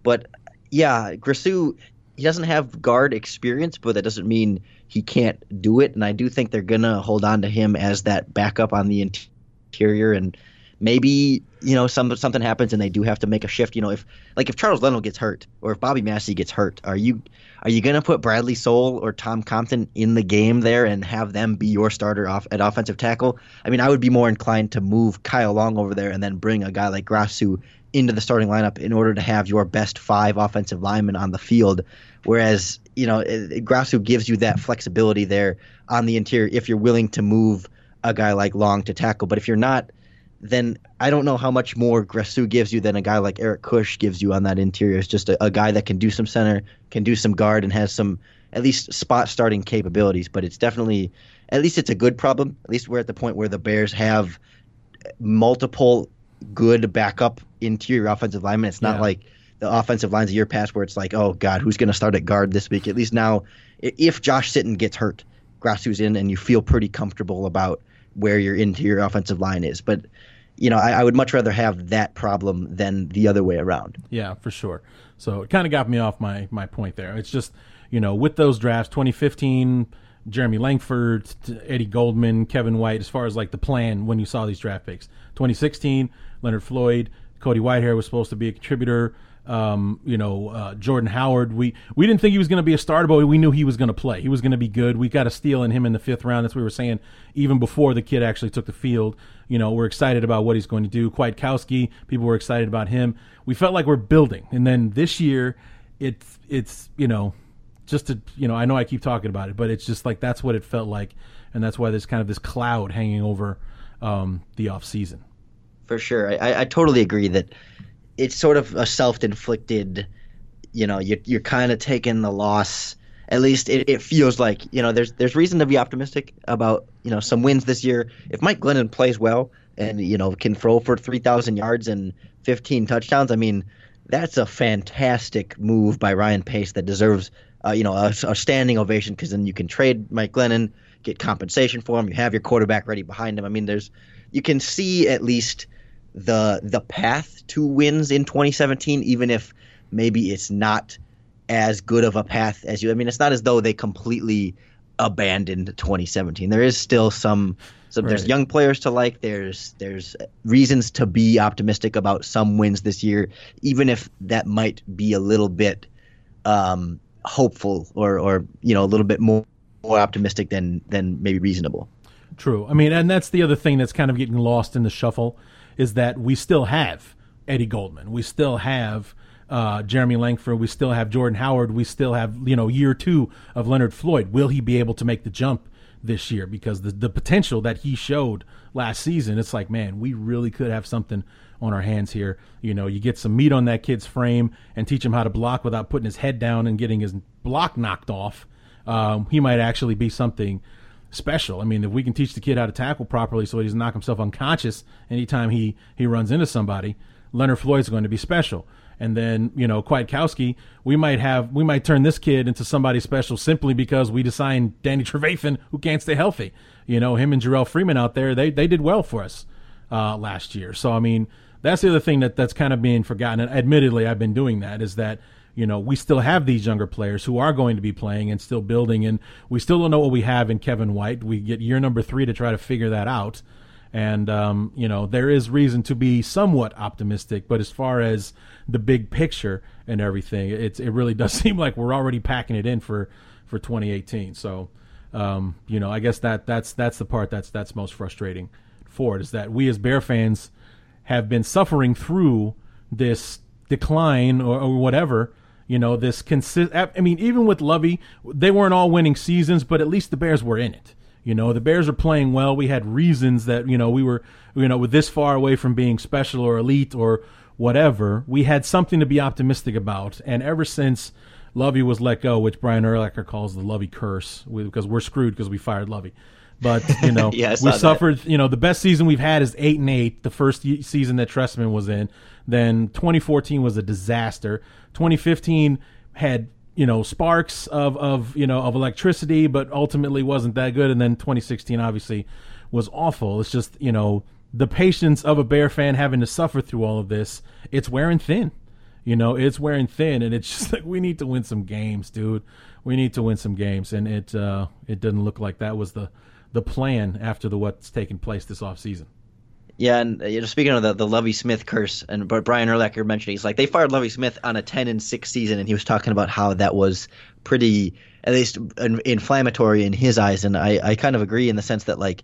C: But yeah, Grasu he doesn't have guard experience, but that doesn't mean he can't do it. And I do think they're gonna hold on to him as that backup on the interior and maybe you know some something happens and they do have to make a shift you know if like if Charles Leno gets hurt or if Bobby Massie gets hurt are you are you going to put Bradley Sowell or Tom Compton in the game there and have them be your starter off at offensive tackle I mean I would be more inclined to move Kyle Long over there and then bring a guy like Grasu into the starting lineup in order to have your best five offensive linemen on the field whereas you know Grasu gives you that flexibility there on the interior if you're willing to move a guy like Long to tackle. But if you're not, then I don't know how much more Grasu gives you than a guy like Eric Kush gives you on that interior. It's just a, a, guy that can do some center, can do some guard, and has some at least spot starting capabilities. But it's definitely, at least it's a good problem. At least we're at the point where the Bears have multiple good backup interior offensive linemen. It's not
B: Yeah.
C: like the offensive lines of year past where it's like, oh God, who's going to start at guard this week? At least now, if Josh Sitton gets hurt, Grasu's in, and you feel pretty comfortable about where your interior offensive line is. But you know, I, I would much rather have that problem than the other way around.
B: Yeah, for sure. So it kind of got me off my my point there. It's just you know with those drafts, 2015, Jeremy Langford, Eddie Goldman, Kevin White. As far as like the plan when you saw these draft picks, 2016, Leonard Floyd, Cody Whitehair was supposed to be a contributor. Um, you know, uh, Jordan Howard. We we didn't think he was going to be a starter, but we knew he was going to play. He was going to be good. We got a steal in him in the fifth round. That's what we were saying even before the kid actually took the field. You know, we're excited about what he's going to do. Kwiatkowski, people were excited about him. We felt like we're building, and then this year, it's it's you know, just to you know, I know I keep talking about it, but it's just like that's what it felt like, and that's why there's kind of this cloud hanging over um, the off season.
C: For sure, I, I, I totally agree that it's sort of a self-inflicted. You know, you're you're kind of taking the loss. At least it, it feels like you know there's there's reason to be optimistic about you know some wins this year. If Mike Glennon plays well and you know can throw for three thousand yards and fifteen touchdowns, I mean that's a fantastic move by Ryan Pace that deserves uh, you know a, a standing ovation because then you can trade Mike Glennon, get compensation for him. You have your quarterback ready behind him. I mean, there's you can see at least the the path to wins in 2017, even if maybe it's not as good of a path as you. I mean, it's not as though they completely abandoned 2017. There is still some. So there's young players to like. There's there's reasons to be optimistic about some wins this year, even if that might be a little bit um, hopeful or or you know a little bit more more optimistic than than maybe reasonable.
B: True. I mean, and that's the other thing that's kind of getting lost in the shuffle is that we still have Eddie Goldman. We still have uh, Jeremy Langford. We still have Jordan Howard. We still have, you know, year two of Leonard Floyd. Will he be able to make the jump this year? Because the, the potential that he showed last season, it's like, man, we really could have something on our hands here. You know, you get some meat on that kid's frame and teach him how to block without putting his head down and getting his block knocked off. Um, he might actually be something special. I mean, if we can teach the kid how to tackle properly so he doesn't knock himself unconscious anytime he, he runs into somebody, Leonard Floyd's going to be special. And then, you know, Kwiatkowski, we might have, we might turn this kid into somebody special simply because we signed Danny Trevathan, who can't stay healthy. You know, him and Jerrell Freeman out there, they, they did well for us uh, last year. So, I mean, that's the other thing that, that's kind of being forgotten. And admittedly, I've been doing that is that, you know, we still have these younger players who are going to be playing and still building. And we still don't know what we have in Kevin White. We get year number three to try to figure that out. And, um, you know, there is reason to be somewhat optimistic. But as far as the big picture and everything, it's, it really does seem like we're already packing it in for, for 2018. So, um, you know, I guess that that's that's the part that's that's most frustrating for it is that we as Bear fans have been suffering through this decline or, or whatever. You know, this consist. I mean, even with Lovie, they weren't all winning seasons, but at least the Bears were in it. You know, the Bears are playing well. We had reasons that you know we were you know with this far away from being special or elite or whatever. We had something to be optimistic about, and ever since Lovie was let go, which Brian Urlacher calls the Lovie curse, because we're screwed because we fired Lovie. But you know,
C: Yeah,
B: we
C: that.
B: suffered. You know, the best season we've had is eight and eight. The first season that Trestman was in. Then 2014 was a disaster. 2015 had you know sparks of of you know of electricity, but ultimately wasn't that good. And then 2016 obviously was awful. It's just you know the patience of a Bear fan having to suffer through all of this. It's wearing thin. You know, it's wearing thin, and it's just like we need to win some games, dude. We need to win some games, and it uh, it doesn't look like that was the the plan after the what's taken place this offseason.
C: Yeah, and uh, you know, speaking of the the Lovie Smith curse, and but Brian Urlacher mentioned he's like they fired Lovie Smith on a ten and six season, and he was talking about how that was pretty, at least in- inflammatory in his eyes, and I I kind of agree in the sense that like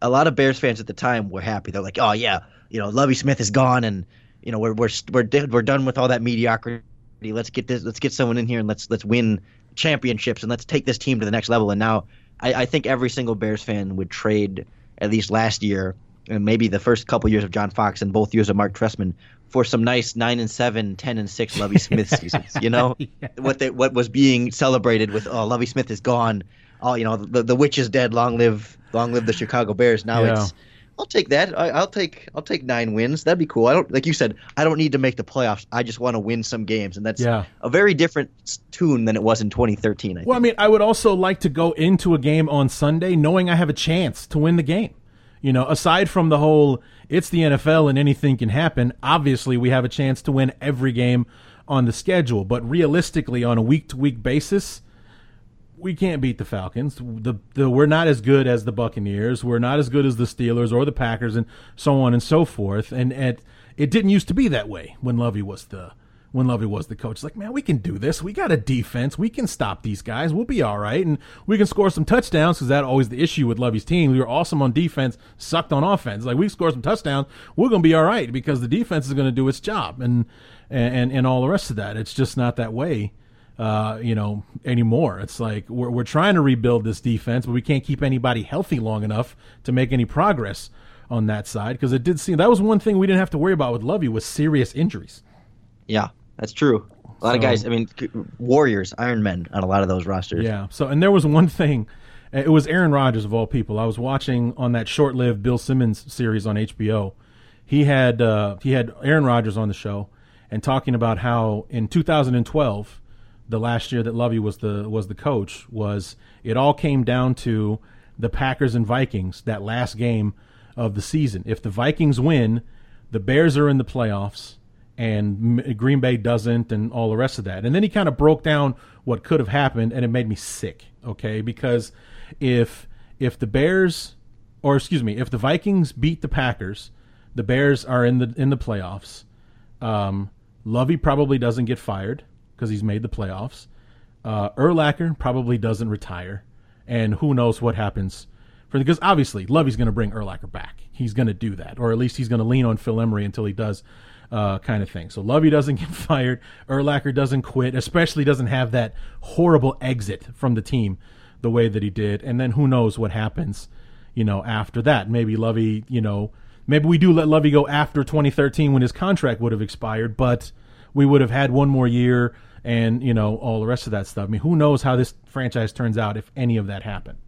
C: a lot of Bears fans at the time were happy. They're like, oh yeah, you know, Lovie Smith is gone, and you know we're we're we're we're done with all that mediocrity. Let's get this. Let's get someone in here and let's let's win championships and let's take this team to the next level. And now I, I think every single Bears fan would trade at least last year and maybe the first couple years of John Fox and both years of Mark Trestman for some nice nine and seven, 10 and six Lovie Smith seasons. You know
B: Yeah.
C: what they, what was being celebrated with oh Lovie Smith is gone, oh you know the the witch is dead. Long live long live the Chicago Bears. Now
B: Yeah.
C: it's I'll take that. I, I'll take I'll take nine wins. That'd be cool. I don't like you said. I don't need to make the playoffs. I just want to win some games, and that's
B: Yeah.
C: a very different tune than it was in 2013. I think.
B: Well, I mean, I would also like to go into a game on Sunday knowing I have a chance to win the game. You know, aside from the whole it's the NFL and anything can happen, obviously we have a chance to win every game on the schedule, but realistically on a week to week basis, we can't beat the Falcons. The, the we're not as good as the Buccaneers. We're not as good as the Steelers or the Packers, and so on and so forth. And it it didn't used to be that way when Lovie was the when Lovie was the coach. It's like, man, we can do this. We got a defense. We can stop these guys. We'll be all right, and we can score some touchdowns because that always the issue with Lovie's team. We were awesome on defense, sucked on offense. Like we score some touchdowns, we're to be all right because the defense is to do its job, and and and all the rest of that. It's just not that way uh, you know, anymore. It's like we're, we're trying to rebuild this defense, but we can't keep anybody healthy long enough to make any progress on that side because it did seem that was one thing we didn't have to worry about with Lovie was serious injuries.
C: yeah, that's true. A lot of guys. I mean, Warriors, Iron Men on a lot of those rosters.
B: Yeah. So, and there was one thing. It was Aaron Rodgers of all people. I was watching on that short-lived Bill Simmons series on HBO. He had uh, he had Aaron Rodgers on the show and talking about how in 2012, the last year that Lovie was the was the coach, was it all came down to the Packers and Vikings that last game of the season. If the Vikings win, the Bears are in the playoffs and Green Bay doesn't, and all the rest of that. And then he kind of broke down what could have happened, and it made me sick. Okay, because if if the Bears, or excuse me, if the Vikings beat the Packers, the Bears are in the in the playoffs. Um, Lovie probably doesn't get fired because he's made the playoffs. Uh, Urlacher probably doesn't retire, and who knows what happens for because obviously Lovie's going to bring Urlacher back. He's going to do that, or at least he's going to lean on Phil Emery until he does, uh, kind of thing. So Lovie doesn't get fired. Urlacher doesn't quit, especially doesn't have that horrible exit from the team the way that he did. And then who knows what happens, you know, after that? Maybe Lovie, you know, maybe we do let Lovie go after 2013 when his contract would have expired, but we would have had one more year and you know all the rest of that stuff. I mean, who knows how this franchise turns out if any of that happened?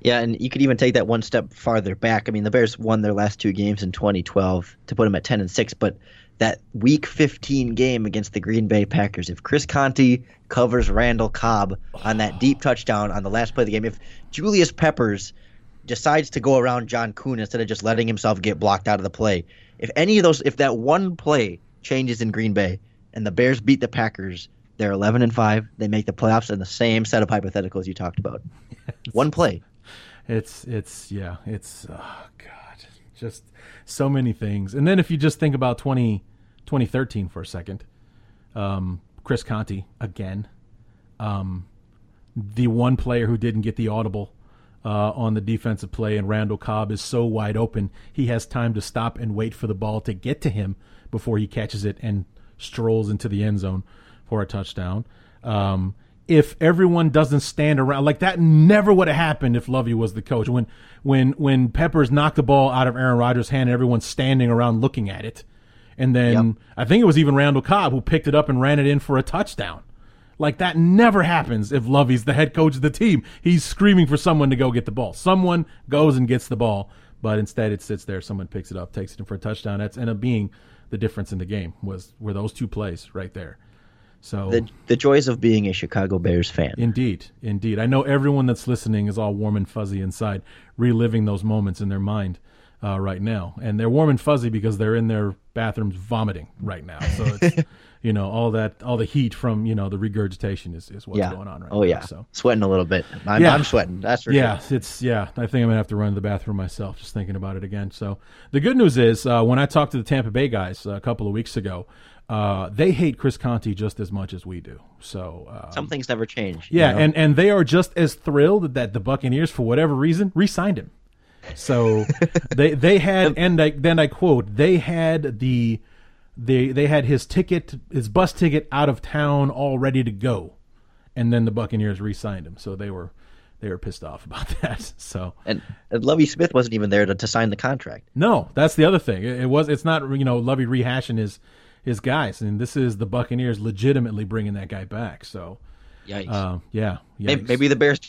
C: Yeah, and you could even take that one step farther back. I mean, the Bears won their last two games in 2012 to put them at 10 and 6, but that Week 15 game against the Green Bay Packers, if Chris Conte covers Randall Cobb on that deep touchdown on the last play of the game, if Julius Peppers decides to go around John Kuhn instead of just letting himself get blocked out of the play, if any of those, if that one play changes in Green Bay and the Bears beat the Packers, they're 11 and 5. They make the playoffs in the same set of hypotheticals you talked about. One play.
B: It's it's yeah, it's oh god, just so many things. And then if you just think about 20, 2013 for a second, um, Chris Conte again, um, the one player who didn't get the audible uh, on the defensive play, and Randall Cobb is so wide open, he has time to stop and wait for the ball to get to him before he catches it and strolls into the end zone for a touchdown. Um, if everyone doesn't stand around like that never would have happened if Lovie was the coach. When when when Peppers knocked the ball out of Aaron Rodgers' hand and everyone's standing around looking at it. And then
C: Yep.
B: I think it was even Randall Cobb who picked it up and ran it in for a touchdown. Like that never happens if Lovie's the head coach of the team. He's screaming for someone to go get the ball. Someone goes and gets the ball, but instead it sits there. Someone picks it up, takes it in for a touchdown. That's end up being the difference in the game was were those two plays right there. So
C: The, the joys of being a Chicago Bears fan.
B: Indeed, indeed. I know everyone that's listening is all warm and fuzzy inside, reliving those moments in their mind uh, right now, and they're warm and fuzzy because they're in their bathrooms vomiting right now. So it's you know all that all the heat from you know the regurgitation is, is what's
C: yeah.
B: going on right
C: oh
B: now.
C: Oh yeah.
B: So
C: Sweating a little bit. I'm,
B: Yeah.
C: I'm sweating. That's for
B: yeah,
C: sure.
B: it's yeah. I think I'm gonna have to run to the bathroom myself just thinking about it again. So the good news is uh, when I talked to the Tampa Bay guys a couple of weeks ago, uh, they hate Chris Conte just as much as we do. So um,
C: Some things never change. you
B: Yeah,
C: know?
B: and and they are just as thrilled that the Buccaneers, for whatever reason, re-signed him. So they they had and I, then I quote they had the they they had his ticket his bus ticket out of town all ready to go, and then the Buccaneers re-signed him. So they were they were pissed off about that. So
C: and, and Lovie Smith wasn't even there to, to sign the contract.
B: No, that's the other thing. It, it was. It's not you know Lovie rehashing his his guys, and this is the Buccaneers legitimately bringing that guy back. So,
C: Yikes.
B: uh, yeah,
C: Maybe,
B: yikes.
C: maybe the Bears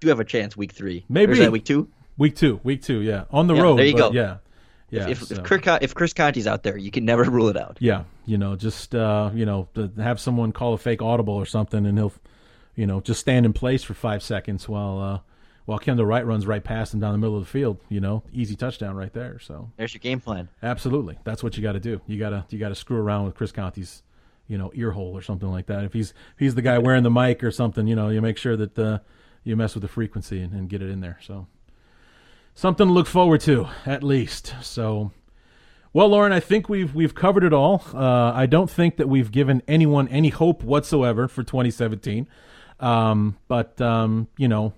C: do have a chance week three.
B: Maybe.
C: Is that week two?
B: Week two, week two, yeah, on the
C: Yeah,
B: road.
C: there you go.
B: Yeah, yeah.
C: if,
B: so-
C: if, Kirk, if Chris Conte's out there, you can never rule it out.
B: Yeah, you know, just uh, you know, have someone call a fake audible or something, and he'll, you know, just stand in place for five seconds while uh, while Kendall Wright runs right past him down the middle of the field. You know, easy touchdown right there. So
C: There's your game plan.
B: absolutely, that's what you got to do. You gotta you gotta screw around with Chris Conte's, you know, ear hole or something like that. If he's if he's the guy wearing the mic or something, you know, you make sure that uh, you mess with the frequency and, and get it in there. So something to look forward to at least. So. Well, Lauren, I think we've we've covered it all. Uh, I don't think that we've given anyone any hope whatsoever for 2017. Um, but um, you know,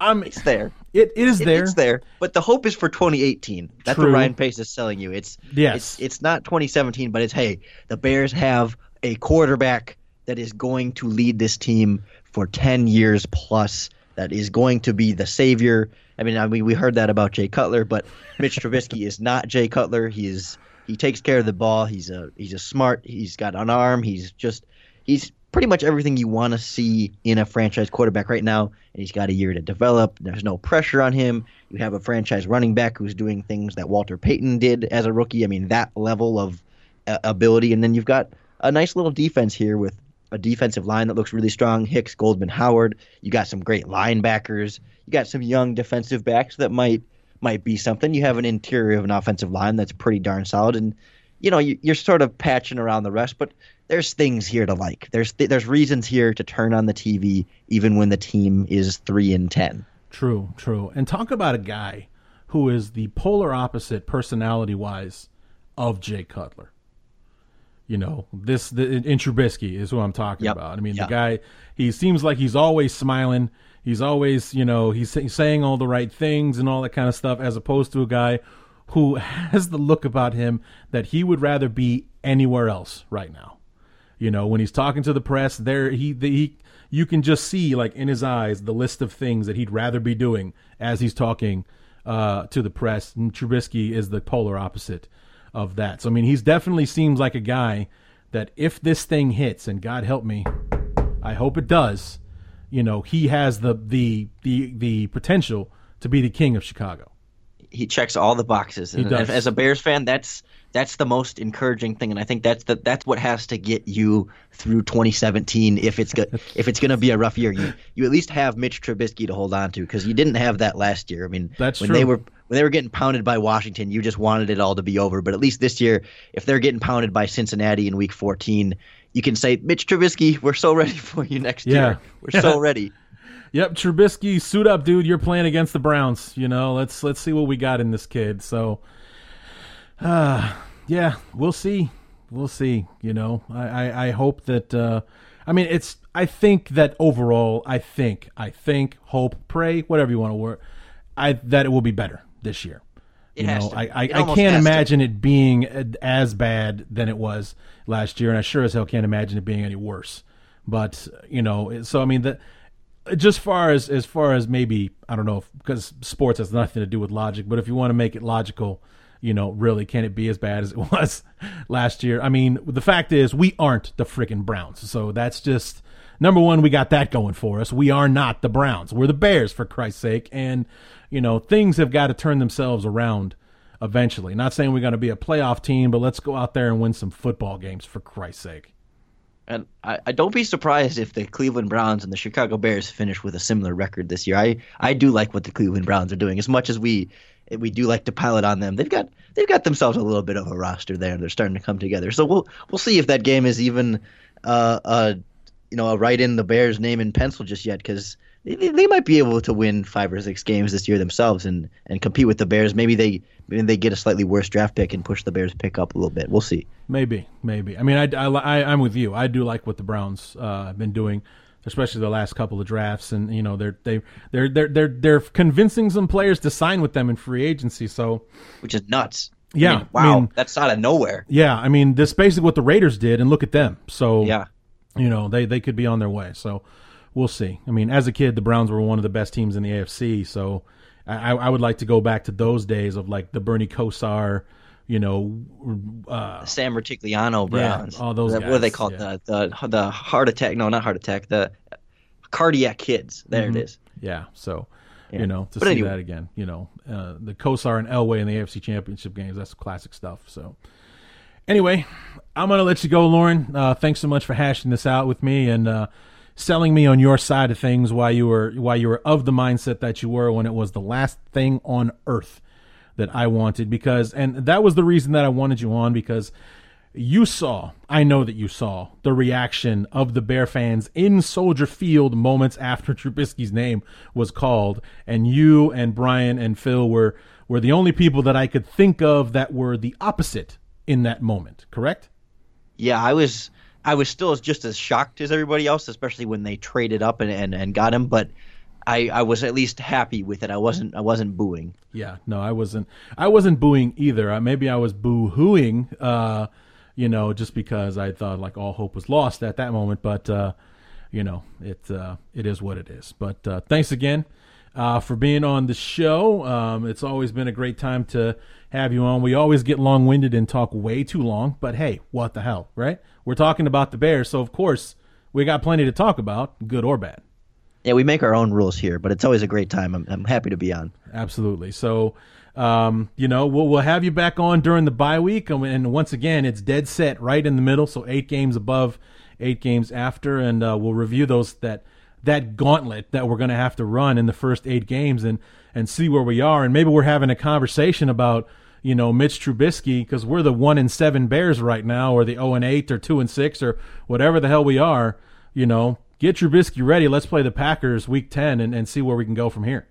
B: I'm
C: It's there.
B: it is
C: It-
B: there.
C: It's there. But the hope is for 2018. That's
B: True.
C: what Ryan Pace is selling you. It's
B: Yes.
C: It's, it's not 2017, but it's hey, the Bears have a quarterback that is going to lead this team for 10 years plus. That is going to be the savior. I mean, I mean, we heard that about Jay Cutler, but Mitch Trubisky is not Jay Cutler. He is he takes care of the ball. He's a he's a smart. He's got an arm. He's just he's pretty much everything you want to see in a franchise quarterback right now. And he's got a year to develop. There's no pressure on him. You have a franchise running back who's doing things that Walter Payton did as a rookie. I mean, that level of uh, ability. And then you've got a nice little defense here with a defensive line that looks really strong. Hicks, Goldman, Howard. You got some great linebackers. You got some young defensive backs that might might be something. You have an interior of an offensive line that's pretty darn solid, and you know you, you're sort of patching around the rest. But there's things here to like. There's th- there's reasons here to turn on the TV even when the team is three and ten.
B: True, true. And talk about a guy who is the polar opposite personality wise of Jay Cutler. You know, this the, in Trubisky is who I'm talking
C: Yep.
B: about. I mean,
C: Yep.
B: the guy, he seems like he's always smiling. He's always, you know, he's, saying all the right things and all that kind of stuff, as opposed to a guy who has the look about him that he would rather be anywhere else right now. You know, when he's talking to the press, there he the, he you can just see like in his eyes the list of things that he'd rather be doing as he's talking uh, to the press. And Trubisky is the polar opposite of that. So I mean, he's definitely seems like a guy that if this thing hits, and God help me, I hope it does. You know, he has the the the the potential to be the king of Chicago.
C: He checks all the boxes, and
B: does.
C: as a Bears fan, that's that's the most encouraging thing, and I think that's the, that's what has to get you through 2017. If it's go, if it's going to be a rough year, you you at least have Mitch Trubisky to hold on to because you didn't have that last year. I mean,
B: That's
C: when
B: true.
C: they were when they were getting pounded by Washington, you just wanted it all to be over. But at least this year, if they're getting pounded by Cincinnati in Week 14, you can say, Mitch Trubisky, we're so ready for you next
B: Yeah.
C: year. We're so ready.
B: Yep, Trubisky, suit up, dude. You're playing against the Browns. You know, let's let's see what we got in this kid. So, uh, yeah, we'll see. We'll see. You know, I I, I hope that. Uh, I mean, it's. I think that overall, I think, I think, hope, pray, whatever you want to word, I that it will be better this year.
C: It
B: you know. I I, I can't
C: has to.
B: imagine it being as bad than it was last year, and I sure as hell can't imagine it being any worse. But you know, so I mean that just far as as far as maybe I don't know because sports has nothing to do with logic, but if you want to make it logical, you know, really can it be as bad as it was last year? I mean, the fact is we aren't the freaking Browns, so that's just number one. We got that going for us. We are not the Browns. We're the Bears for Christ's sake, and you know things have got to turn themselves around eventually. Not saying we're going to be a playoff team, but let's go out there and win some football games for Christ's sake.
C: And I, I don't be surprised if the Cleveland Browns and the Chicago Bears finish with a similar record this year. I, I do like what the Cleveland Browns are doing. As much as we we do like to pile it on them, they've got they've got themselves a little bit of a roster there. They're starting to come together. So we'll we'll see if that game is even uh, uh you know a write in the Bears name in pencil just yet because they, they might be able to win five or six games this year themselves and, and compete with the Bears. Maybe they maybe they get a slightly worse draft pick and push the Bears pick up a little bit. We'll see.
B: Maybe, maybe. I mean, I, I, I, am with you. I do like what the Browns uh, have been doing, especially the last couple of drafts, and you know they're they they're they're they're they're convincing some players to sign with them in free agency. So
C: Which is nuts. I
B: Yeah,
C: mean,
B: I
C: wow,
B: mean-
C: that's out of nowhere.
B: yeah, I mean, this basically what the Raiders did, and look at them. So
C: Yeah.
B: you know they they could be on their way. So we'll see. I mean, as a kid, the Browns were one of the best teams in the AFC, so I, I would like to go back to those days of like the Bernie Kosar, you know, uh,
C: Sam Rutigliano Browns.
B: Yeah, all those
C: What are they
B: guys,
C: called?
B: yeah.
C: The the the heart attack? No, not heart attack. The cardiac kids. There
B: Mm-hmm.
C: it is.
B: Yeah, so
C: Yeah.
B: you know to
C: But
B: see
C: anyway.
B: that again, you know, uh, the Kosar and Elway in the AFC Championship games, that's classic stuff. So anyway, I'm gonna let you go, Lauren. Uh, thanks so much for hashing this out with me and uh, selling me on your side of things. Why you were why you were of the mindset that you were when it was the last thing on earth that I wanted because and that was the reason that I wanted you on because you saw, I know that you saw the reaction of the Bear fans in Soldier Field moments after Trubisky's name was called, and you and Brian and Phil were were the only people that I could think of that were the opposite in that moment. Correct?
C: Yeah, I was I was still just as shocked as everybody else, especially when they traded up and, and, and got him. But I, I was at least happy with it. I wasn't I wasn't booing.
B: Yeah. No, I wasn't. I wasn't booing either. Uh, maybe I was boo hooing. Uh, you know, just because I thought like all hope was lost at that moment. But uh, you know, it uh, it is what it is. But uh, thanks again uh, for being on the show. Um, it's always been a great time to have you on. We always get long winded and talk way too long, but hey, what the hell, right? We're talking about the Bears, so of course we got plenty to talk about, good or bad.
C: Yeah, we make our own rules here, but it's always a great time. I'm, I'm happy to be on.
B: Absolutely. So, um, you know, we'll, we'll have you back on during the bye week. And, and once again, it's dead set right in the middle. So eight games above, eight games after. And uh, we'll review those that that gauntlet that we're going to have to run in the first eight games and, and see where we are. And maybe we're having a conversation about, you know, Mitch Trubisky because we're the one and seven Bears right now, or the zero and eight, or two and six, or whatever the hell we are. You know, get Trubisky ready. Let's play the Packers week ten and, and see where we can go from here.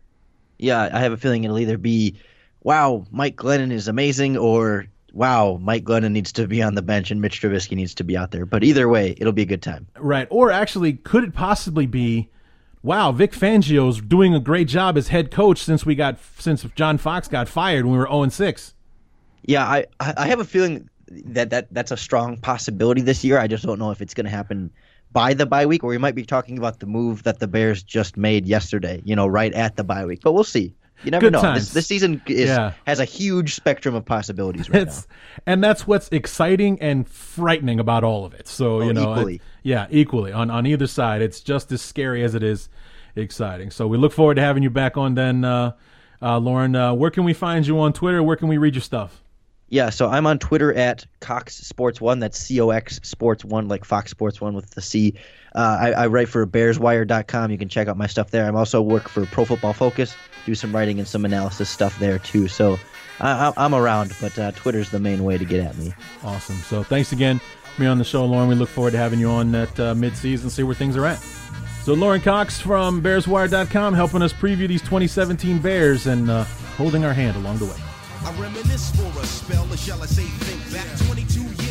C: Yeah, I have a feeling it'll either be, wow, Mike Glennon is amazing, or wow, Mike Glennon needs to be on the bench and Mitch Trubisky needs to be out there. But either way, it'll be a good time.
B: Right. Or actually, could it possibly be, wow, Vic Fangio's doing a great job as head coach since we got since John Fox got fired when we were 0 6.
C: Yeah, I I I have a feeling that, that that's a strong possibility this year. I just don't know if it's going to happen by the bye week, or we might be talking about the move that the Bears just made yesterday. You know, right at the bye week. But we'll see. You never
B: Good
C: know.
B: times.
C: This, this season is
B: Yeah.
C: has a huge spectrum of possibilities right
B: It's and that's what's exciting and frightening about all of it. So
C: Oh,
B: you know,
C: equally.
B: it- yeah, equally on on either side. It's just as scary as it is exciting. So we look forward to having you back on then, uh, uh, Lauren. Uh, where can we find you on Twitter? Where can we read your stuff?
C: Yeah, so I'm on Twitter at Cox Sports One. That's C O X Sports One, like Fox Sports One with the C. Uh, I, I write for BearsWire.com. You can check out my stuff there. I'm also work for Pro Football Focus, do some writing and some analysis stuff there too. So I, I, I'm around, but uh, Twitter's the main way to get at me.
B: Awesome. So thanks again for being on the show, Lauren. We look forward to having you on that uh, mid-season, see where things are at. So Lauren Cox from BearsWire.com helping us preview these 2017 Bears and uh, holding our hand along the way.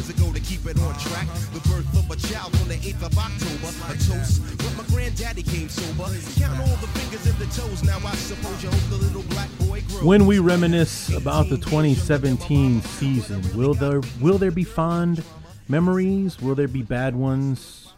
D: I reminisce for a spell, or shall I say think back 22 years ago to keep it on track. The birth of a child on the 8th of October. A toast, but my granddaddy came sober. Count all the fingers and the toes, now I suppose you hope the little black boy grows.
B: When we reminisce about the 2017 season, will there will there be fond memories? Will there be bad ones?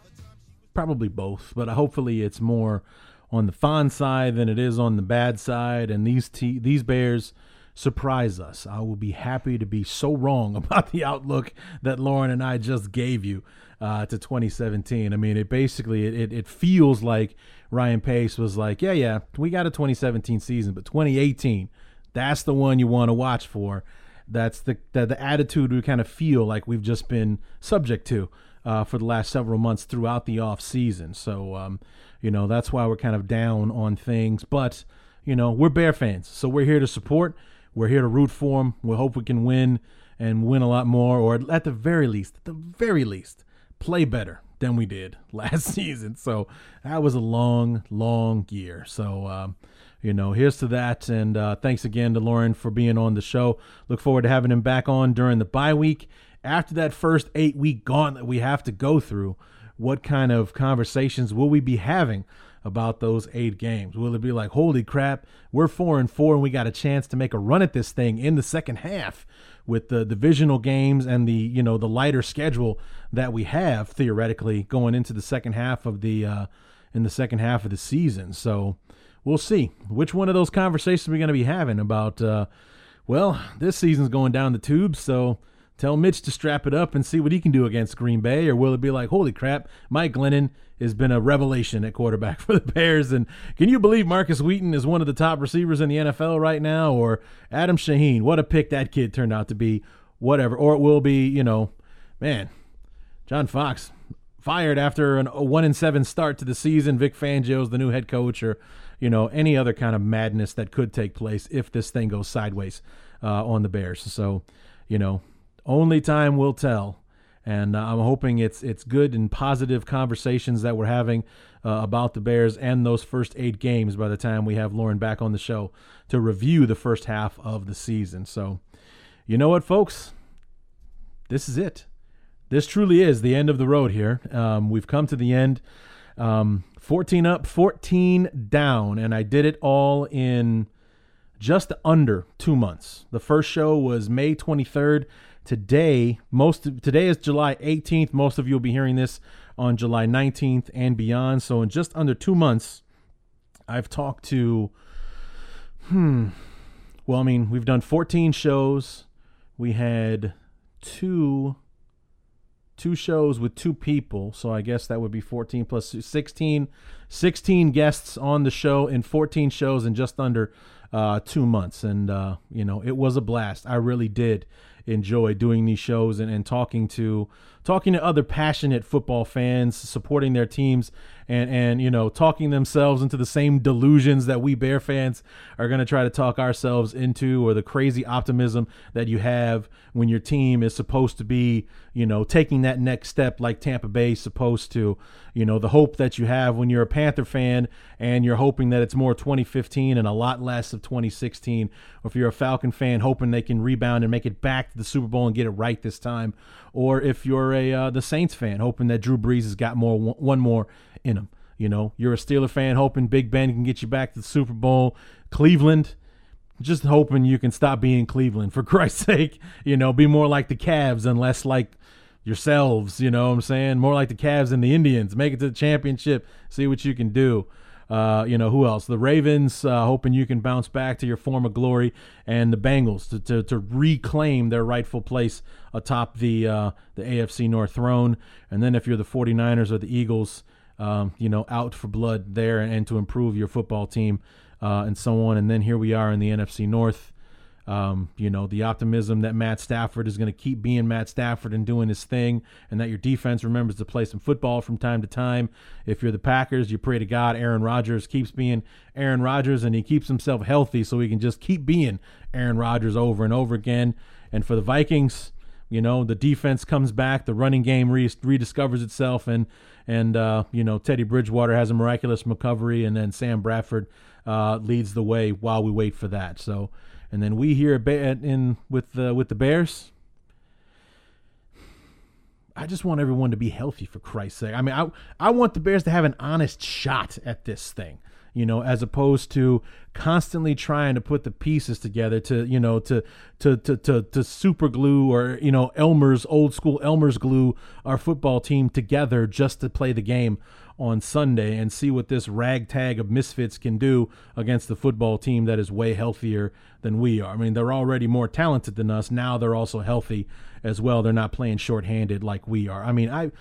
B: Probably both, but hopefully it's more on the fond side than it is on the bad side. And these te- these Bears surprise us. I will be happy to be so wrong about the outlook that Lauren and I just gave you uh, to 2017. I mean, it basically it, it, it feels like Ryan Pace was like, yeah, yeah, we got a 2017 season, but 2018, that's the one you want to watch for. That's the, the the attitude we kind of feel like we've just been subject to uh, for the last several months throughout the off season. So, um, you know, that's why we're kind of down on things. But you know, we're Bear fans, so we're here to support. We're here to root for them. We hope we can win and win a lot more, or at the very least, at the very least, play better than we did last season. So that was a long, long year. So, um, you know, here's to that. And uh, thanks again to Lauren for being on the show. Look forward to having him back on during the bye week. After that first eight week gauntlet we have to go through, what kind of conversations will we be having about those eight games? Will it be like, holy crap, we're four and four and we got a chance to make a run at this thing in the second half with the divisional games and the you know the lighter schedule that we have theoretically going into the second half of the uh, in the second half of the season. So we'll see which one of those conversations we're going to be having about. Uh, well, this season's going down the tubes, so tell Mitch to strap it up and see what he can do against Green Bay, or will it be like, holy crap, Mike Glennon has been a revelation at quarterback for the Bears, and can you believe Markus Wheaton is one of the top receivers in the NFL right now, or Adam Shaheen, what a pick that kid turned out to be, whatever, or it will be, you know, man, John Fox fired after an, a one in seven start to the season. Vic Fangio's the new head coach, or you know any other kind of madness that could take place if this thing goes sideways uh, on the Bears. So, you know, only time will tell. And uh, I'm hoping it's it's good and positive conversations that we're having uh, about the Bears and those first eight games by the time we have Lauren back on the show to review the first half of the season. So, you know what, folks? This is it. This truly is the end of the road here. Um, we've come to the end. Um, 14 up, 14 down, and I did it all in just under two months. The first show was May 23rd. Today, most today is July 18th. Most of you will be hearing this on July 19th and beyond. So in just under two months, I've talked to hmm. Well, I mean, we've done 14 shows. We had two two shows with two people so i guess that would be 14 plus 16 16 guests on the show and 14 shows in just under uh, two months and uh, you know it was a blast i really did enjoy doing these shows and, and talking to talking to other passionate football fans, supporting their teams, and and you know talking themselves into the same delusions that we Bear fans are going to try to talk ourselves into, or the crazy optimism that you have when your team is supposed to be you know taking that next step like Tampa Bay is supposed to. You know the hope that you have when you're a Panther fan and you're hoping that it's more 2015 and a lot less of 2016. Or if you're a Falcon fan, hoping they can rebound and make it back to the Super Bowl and get it right this time. Or if you're a uh, the Saints fan, hoping that Drew Brees has got more one more in him. You know, you're a Steeler fan, hoping Big Ben can get you back to the Super Bowl. Cleveland, just hoping you can stop being Cleveland for Christ's sake. You know, be more like the Cavs and less like yourselves. You know what I'm saying? More like the Cavs and the Indians. Make it to the championship. See what you can do. Uh, you know, who else? The Ravens, uh, hoping you can bounce back to your former glory, and the Bengals to, to, to reclaim their rightful place atop the uh, the AFC North throne. And then if you're the 49ers or the Eagles, um, you know, out for blood there and, and to improve your football team uh, and so on. And then here we are in the NFC North. Um, you know, the optimism that Matt Stafford is going to keep being Matt Stafford and doing his thing, and that your defense remembers to play some football from time to time. If you're the Packers, you pray to God Aaron Rodgers keeps being Aaron Rodgers and he keeps himself healthy so he can just keep being Aaron Rodgers over and over again. And for the Vikings, you know, the defense comes back, the running game re- rediscovers itself, and and uh, you know Teddy Bridgewater has a miraculous recovery, and then Sam Bradford uh, leads the way while we wait for that. So and then we here at in with the with the Bears. I just want everyone to be healthy for Christ's sake. I mean, I I want the Bears to have an honest shot at this thing, you know, as opposed to constantly trying to put the pieces together to, you know, to to to to, to super glue or you know Elmer's old school Elmer's glue our football team together just to play the game on Sunday and see what this ragtag of misfits can do against the football team that is way healthier than we are. I mean, they're already more talented than us. Now they're also healthy as well. They're not playing shorthanded like we are. I mean, I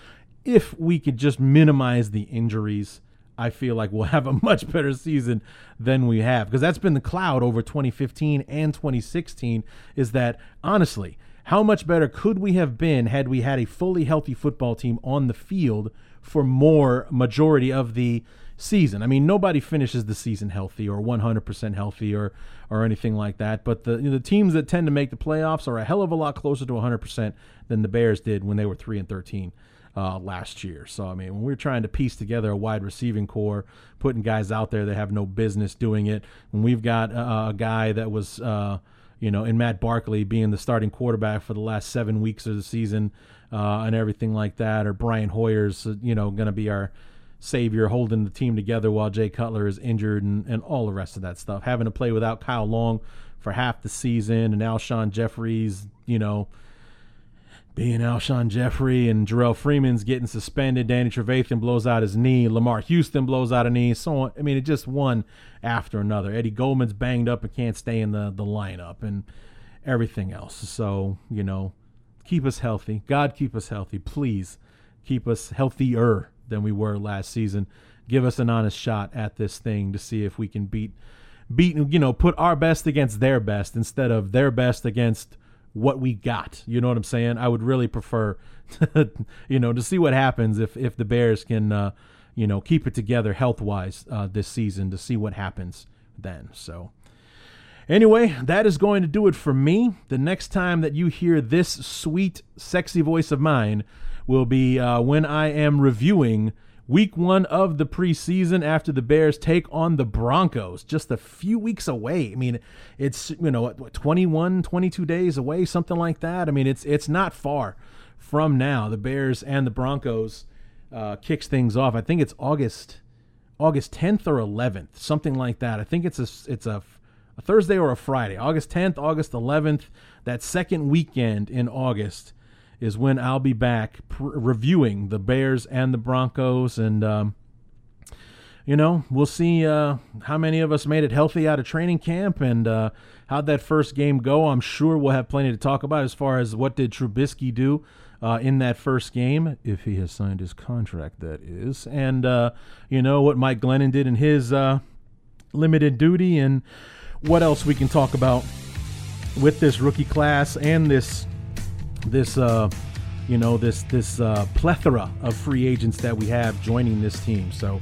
B: if we could just minimize the injuries, I feel like we'll have a much better season than we have because that's been the cloud over 2015 and 2016 is that honestly, how much better could we have been had we had a fully healthy football team on the field for more majority of the season. I mean, nobody finishes the season healthy or 100% healthy or or anything like that. But the you know, the teams that tend to make the playoffs are a hell of a lot closer to 100% than the Bears did when they were three and 13 uh, last year. So I mean, when we're trying to piece together a wide receiving core, putting guys out there that have no business doing it, when we've got uh, a guy that was. Uh, you know, in Matt Barkley being the starting quarterback for the last seven weeks of the season, uh, and everything like that, or Brian Hoyer's, uh, you know, going to be our savior holding the team together while Jay Cutler is injured and, and all the rest of that stuff. Having to play without Kyle Long for half the season and Alshon Jeffries, you know, being Alshon Jeffery and Jerrell Freeman's getting suspended. Danny Trevathan blows out his knee. Lamar Houston blows out a knee. So on. I mean, it just one after another. Eddie Goldman's banged up and can't stay in the, the lineup and everything else. So, you know, keep us healthy. God, keep us healthy. Please keep us healthier than we were last season. Give us an honest shot at this thing to see if we can beat, beat, you know, put our best against their best instead of their best against what we got. You know what I'm saying? I would really prefer, to, you know, to see what happens if if the Bears can, uh, you know, keep it together health wise uh, this season to see what happens then. So. Anyway, that is going to do it for me. The next time that you hear this sweet, sexy voice of mine will be uh, when I am reviewing week one of the preseason after the Bears take on the Broncos, just a few weeks away. I mean, it's, you know, what, 21, 22 days away, something like that. I mean, it's, it's not far from now. The Bears and the Broncos uh, kicks things off. I think it's August, August 10th or 11th, something like that. I think it's a, it's a, a Thursday or a Friday, August 10th, August 11th, that second weekend in August is when I'll be back pr- reviewing the Bears and the Broncos. And, um, you know, we'll see uh, how many of us made it healthy out of training camp and uh, how'd that first game go. I'm sure we'll have plenty to talk about as far as what did Trubisky do uh, in that first game, if he has signed his contract, that is. And, uh, you know, what Mike Glennon did in his uh, limited duty and what else we can talk about with this rookie class and this this uh, you know this this uh, plethora of free agents that we have joining this team. So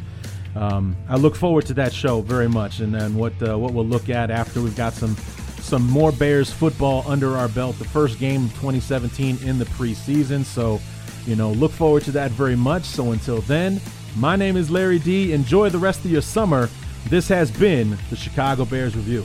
B: um, I look forward to that show very much, and then what uh, what we'll look at after we've got some some more Bears football under our belt. The first game of 2017 in the preseason. So you know look forward to that very much. So until then, my name is Larry D. Enjoy the rest of your summer. This has been the Chicago Bears Review.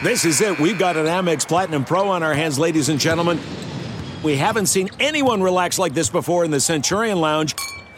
E: This is it. We've got an Amex Platinum Pro on our hands, ladies and gentlemen. We haven't seen anyone relax like this before in the Centurion Lounge.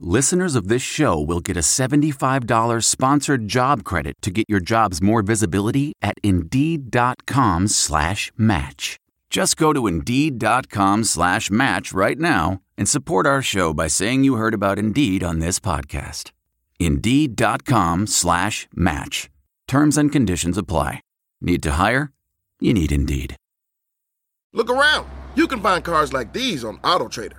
F: listeners of this show will get a $75 sponsored job credit to get your jobs more visibility at Indeed.com slash match. Just go to Indeed.com slash match right now and support our show by saying you heard about Indeed on this podcast. Indeed.com slash match. Terms and conditions apply. Need to hire? You need Indeed.
G: Look around. You can find cars like these on AutoTrader.